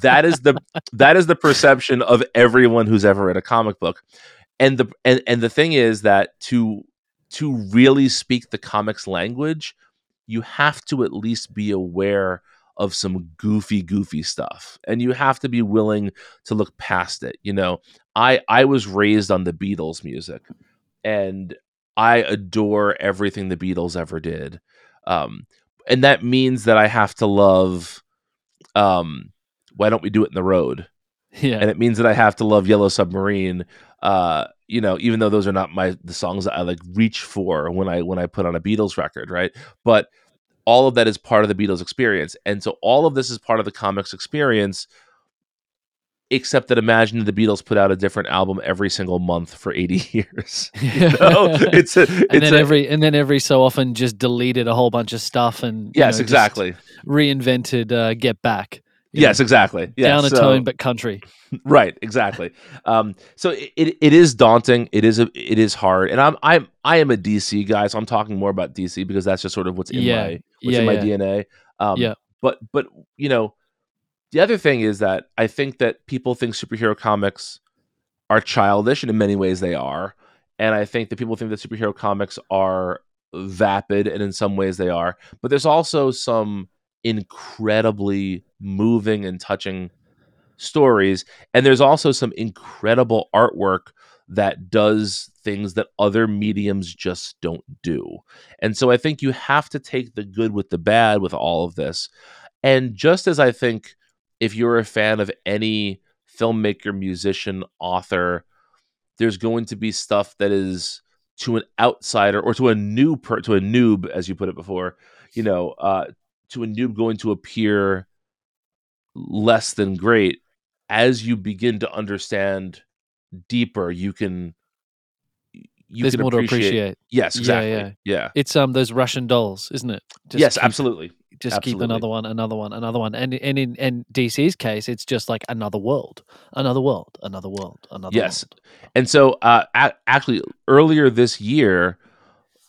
that is the that is the perception of everyone who's ever read a comic book. And the and, and the thing is that to to really speak the comics language, you have to at least be aware of some goofy goofy stuff and you have to be willing to look past it you know i i was raised on the beatles music and i adore everything the beatles ever did um and that means that i have to love um why don't we do it in the road
yeah.
and it means that I have to love Yellow Submarine. Uh, you know, even though those are not my the songs that I like reach for when I when I put on a Beatles record, right? But all of that is part of the Beatles experience, and so all of this is part of the comics experience. Except that imagine the Beatles put out a different album every single month for eighty years. You know? it's a,
and then
a,
every and then every so often just deleted a whole bunch of stuff and
yes,
know,
exactly.
reinvented uh, Get Back.
Yes,
know,
exactly. Yeah,
down a
so-
tone but country.
right exactly um so it, it, it is daunting it is a it is hard and i'm i'm i am a dc guy so i'm talking more about dc because that's just sort of what's in
Yeah,
my
yeah,
in my
yeah.
dna um
Yeah.
but but you know the other thing is that i think that people think superhero comics are childish and in many ways they are and i think that people think that superhero comics are vapid and in some ways they are but there's also some incredibly moving and touching stories and there's also some incredible artwork that does things that other mediums just don't do. And so i think you have to take the good with the bad with all of this. And just as i think if you're a fan of any filmmaker musician author there's going to be stuff that is to an outsider or to a new per, to a noob as you put it before you know uh to a noob going to appear less than great. As you begin to understand deeper you can you
There's
can
more to appreciate.
yes
Yeah,
exactly
yeah.
yeah,
It's um those Russian dolls, isn't it? Just
yes
keep-
absolutely
Just
absolutely.
keep another one, another one, another one, and and in and DC's case, it's just like another world, another world, another world, another
Yes.
world.
And so, uh, a- actually, earlier this year,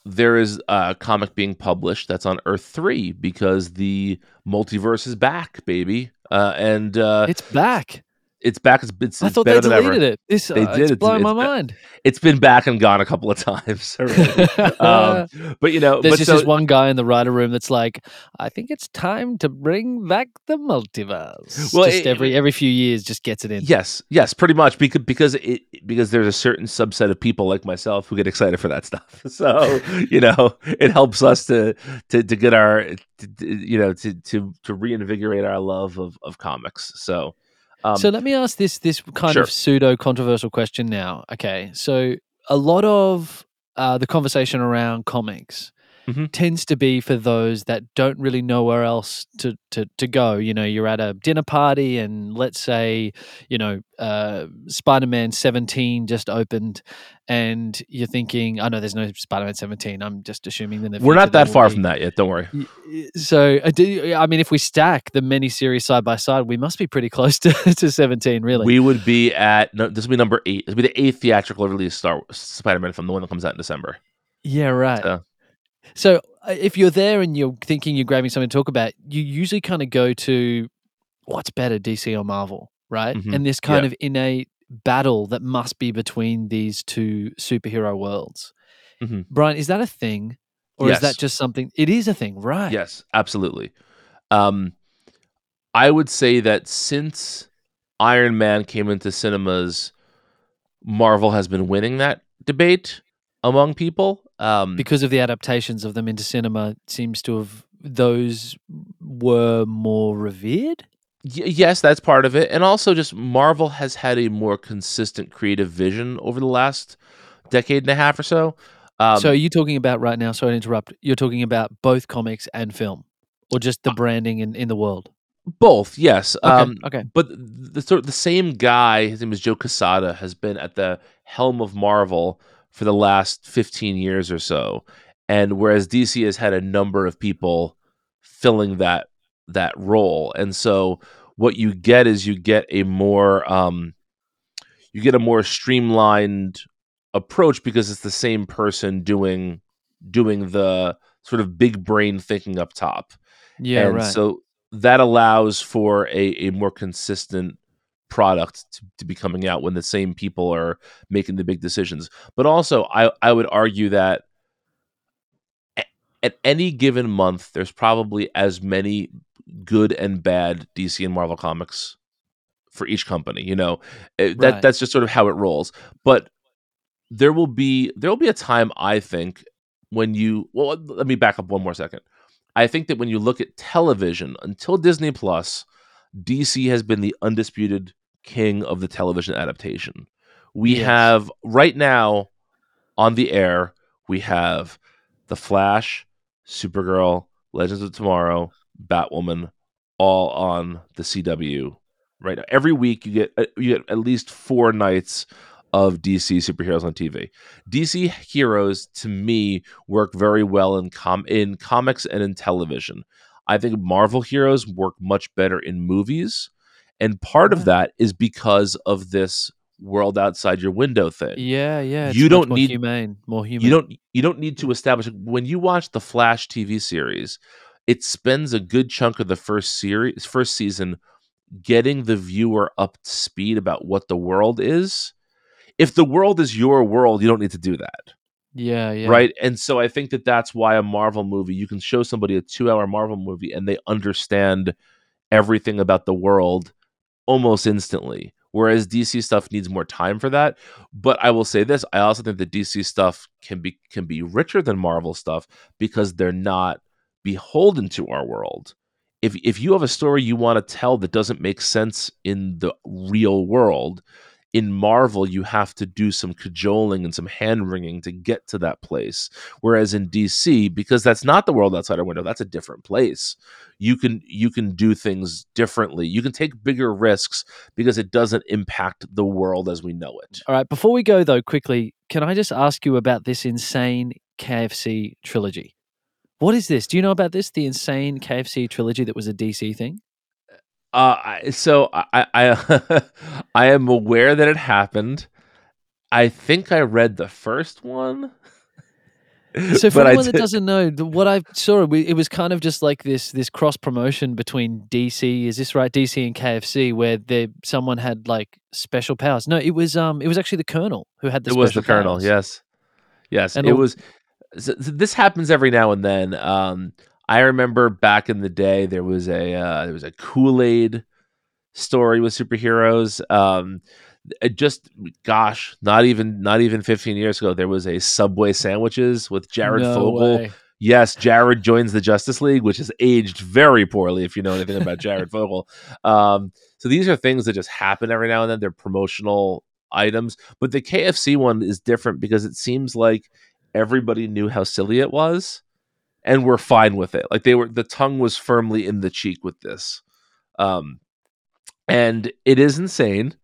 there is a comic being published that's on Earth Three because the multiverse is back, baby, uh, and uh,
It's back.
It's back. It's, it's,
I thought they deleted it. This
They
uh,
did.
It's
It's-
blowing my
it's ba-
mind.
It's been back and gone a couple of times um, but you know,
There's
but
just
so,
this one guy in the writer room that's like, I think it's time to bring back the multiverse.
Well,
just
it-
every every few years, just gets it in.
Yes, yes, pretty much because because it because there's a certain subset of people like myself who get excited for that stuff. So you know, it helps us to to to get our to, to, you know to to to reinvigorate our love of of comics. So Um,
so let me ask this this kind
Sure.
of pseudo controversial question now. Okay, so a lot of uh, the conversation around comics
Mhm.
tends to be for those that don't really know where else to, to to go. You know, you're at a dinner party, and let's say you know uh, Spider Man Seventeen just opened, and you're thinking, I know there's no Spider Man Seventeen. I'm just assuming that
we're not that far
be.
from that yet. Don't worry.
So, do, I mean, if we stack the mini series side by side, we must be pretty close to, to 17, really.
We would be at no, this would be number eight. This would be the eighth theatrical release Star Spider-Man film, the one that comes out in December.
yeah, right.
So-
So, uh, if you're there and you're thinking you're grabbing something to talk about, you usually kind of go to what's better, DC or Marvel, right?
Mhm.
And this kind
Yeah.
of innate battle that must be between these two superhero worlds.
Mhm.
Brian, is that a thing? Or is that just something? It is a thing, right?
Yes, absolutely. Um, I would say that since Iron Man came into cinemas, Marvel has been winning that debate among people. Um,
because of the adaptations of them into cinema seems to have those were more revered?
Y- yes, that's part of it, and also just Marvel has had a more consistent creative vision over the last decade and a half or so. Um,
so are you talking about right now sorry to interrupt you're talking about both comics and film? Or just
Uh
the branding in, in the world?
Both, yes.
okay
Um,
okay.
but the sort of the same guy, his name is Joe Quesada, has been at the helm of Marvel for the last 15 years or so. And whereas DC has had a number of people filling that that role. And so what you get is you get a more um you get a more streamlined approach because it's the same person doing doing the sort of big brain thinking up top
yeah
and
right
so that allows for a, a more consistent product to, to be coming out when the same people are making the big decisions. But also i, I would argue that at any given month there's probably as many good and bad dc and marvel comics for each company you know? Uh, that that's just sort of how it rolls. But there will be there will be a time i think when you well let me back up one more second. I think that when you look at television, until Disney Plus, DC has been the undisputed king of the television adaptation. We
Yes.
have right now on the air, we have The Flash, Supergirl, Legends of Tomorrow, Batwoman, all on the CW. Right now, every week you get uh, you get at least four nights of DC superheroes on TV. DC heroes to me work very well in com in comics and in television. I think Marvel heroes work much better in movies, and part
Yeah.
of that is because of this world outside your window thing.
yeah yeah
You don't
more
need-
humane more human
You don't you don't need to establish when you watch the Flash TV series, it spends a good chunk of the first series first season getting the viewer up to speed about what the world is. If the world is your world, you don't need to do that.
yeah yeah
right and so i think that that's why a marvel movie you can show somebody a two hour marvel movie and they understand everything about the world almost instantly whereas dc stuff needs more time for that. But i will say this i also think that dc stuff can be can be richer than marvel stuff because they're not beholden to our world. If if you have a story you want to tell that doesn't make sense in the real world in Marvel, you have to do some cajoling and some hand wringing to get to that place. Whereas in DC, because that's not the world outside our window, that's a different place. You can you can do things differently. You can take bigger risks because it doesn't impact the world as we know it.
all right before we go though quickly can i just ask you about this insane kfc trilogy what is this do you know about this the insane kfc trilogy that was a dc thing
Uh, so I I I am aware that it happened. I think I read the first one.
So for anyone that doesn't know, what I saw, it was kind of just like this this cross promotion between DC, is this right, DC and KFC, where there someone had like special powers. No, it was um, it was actually the Colonel who had the.
it was the
special
colonel yes yes
And
it
all-
was so this happens every now and then um i remember back in the day there was a uh, there was a kool-aid story with superheroes um just gosh not even not even 15 years ago there was a subway sandwiches with jared
no
fogle
way.
Yes, Jared joins the Justice League, which has aged very poorly if you know anything about Jared Fogle. Um, so these are things that just happen every now and then. They're promotional items, but the KFC one is different because it seems like everybody knew how silly it was and we're fine with it. Like they were the tongue was firmly in the cheek with this. Um and it is insane.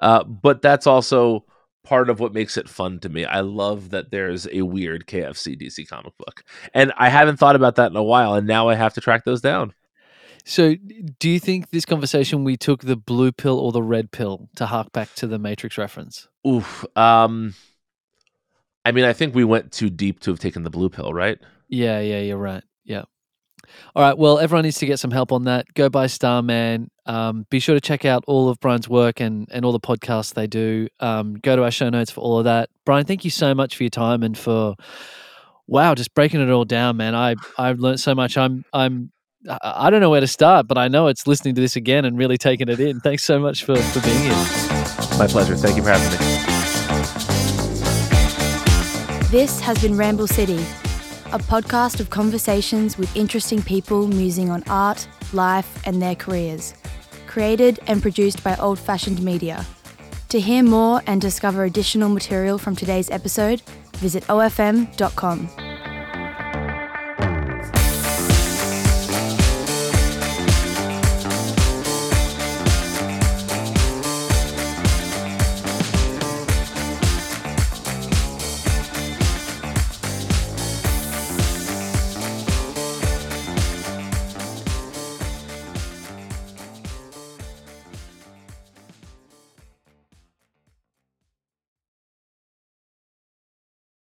Uh, but that's also part of what makes it fun to me. I love that there's a weird KFC DC comic book. And I haven't thought about that in a while, and now I have to track those down.
So, do you think this conversation we took the blue pill or the red pill to hark back to the Matrix reference?
Oof. Um, I mean, I think we went too deep to have taken the blue pill, right?
Yeah, yeah, you're right. Yeah. All right. Well, everyone needs to get some help on that. Go buy Starman. Um, be sure to check out all of Brian's work and, and all the podcasts they do. Um, go to our show notes for all of that. Brian, thank you so much for your time and for wow, just breaking it all down, man. I I've learned so much. I'm I'm I I don't know where to start, but I know it's listening to this again and really taking it in. Thanks so much for, for being here.
My pleasure. Thank you for having me.
This has been Ramble City, a podcast of conversations with interesting people musing on art, life, and their careers. Created and produced by Old Fashioned Media. To hear more and discover additional material from today's episode, visit ofm.com.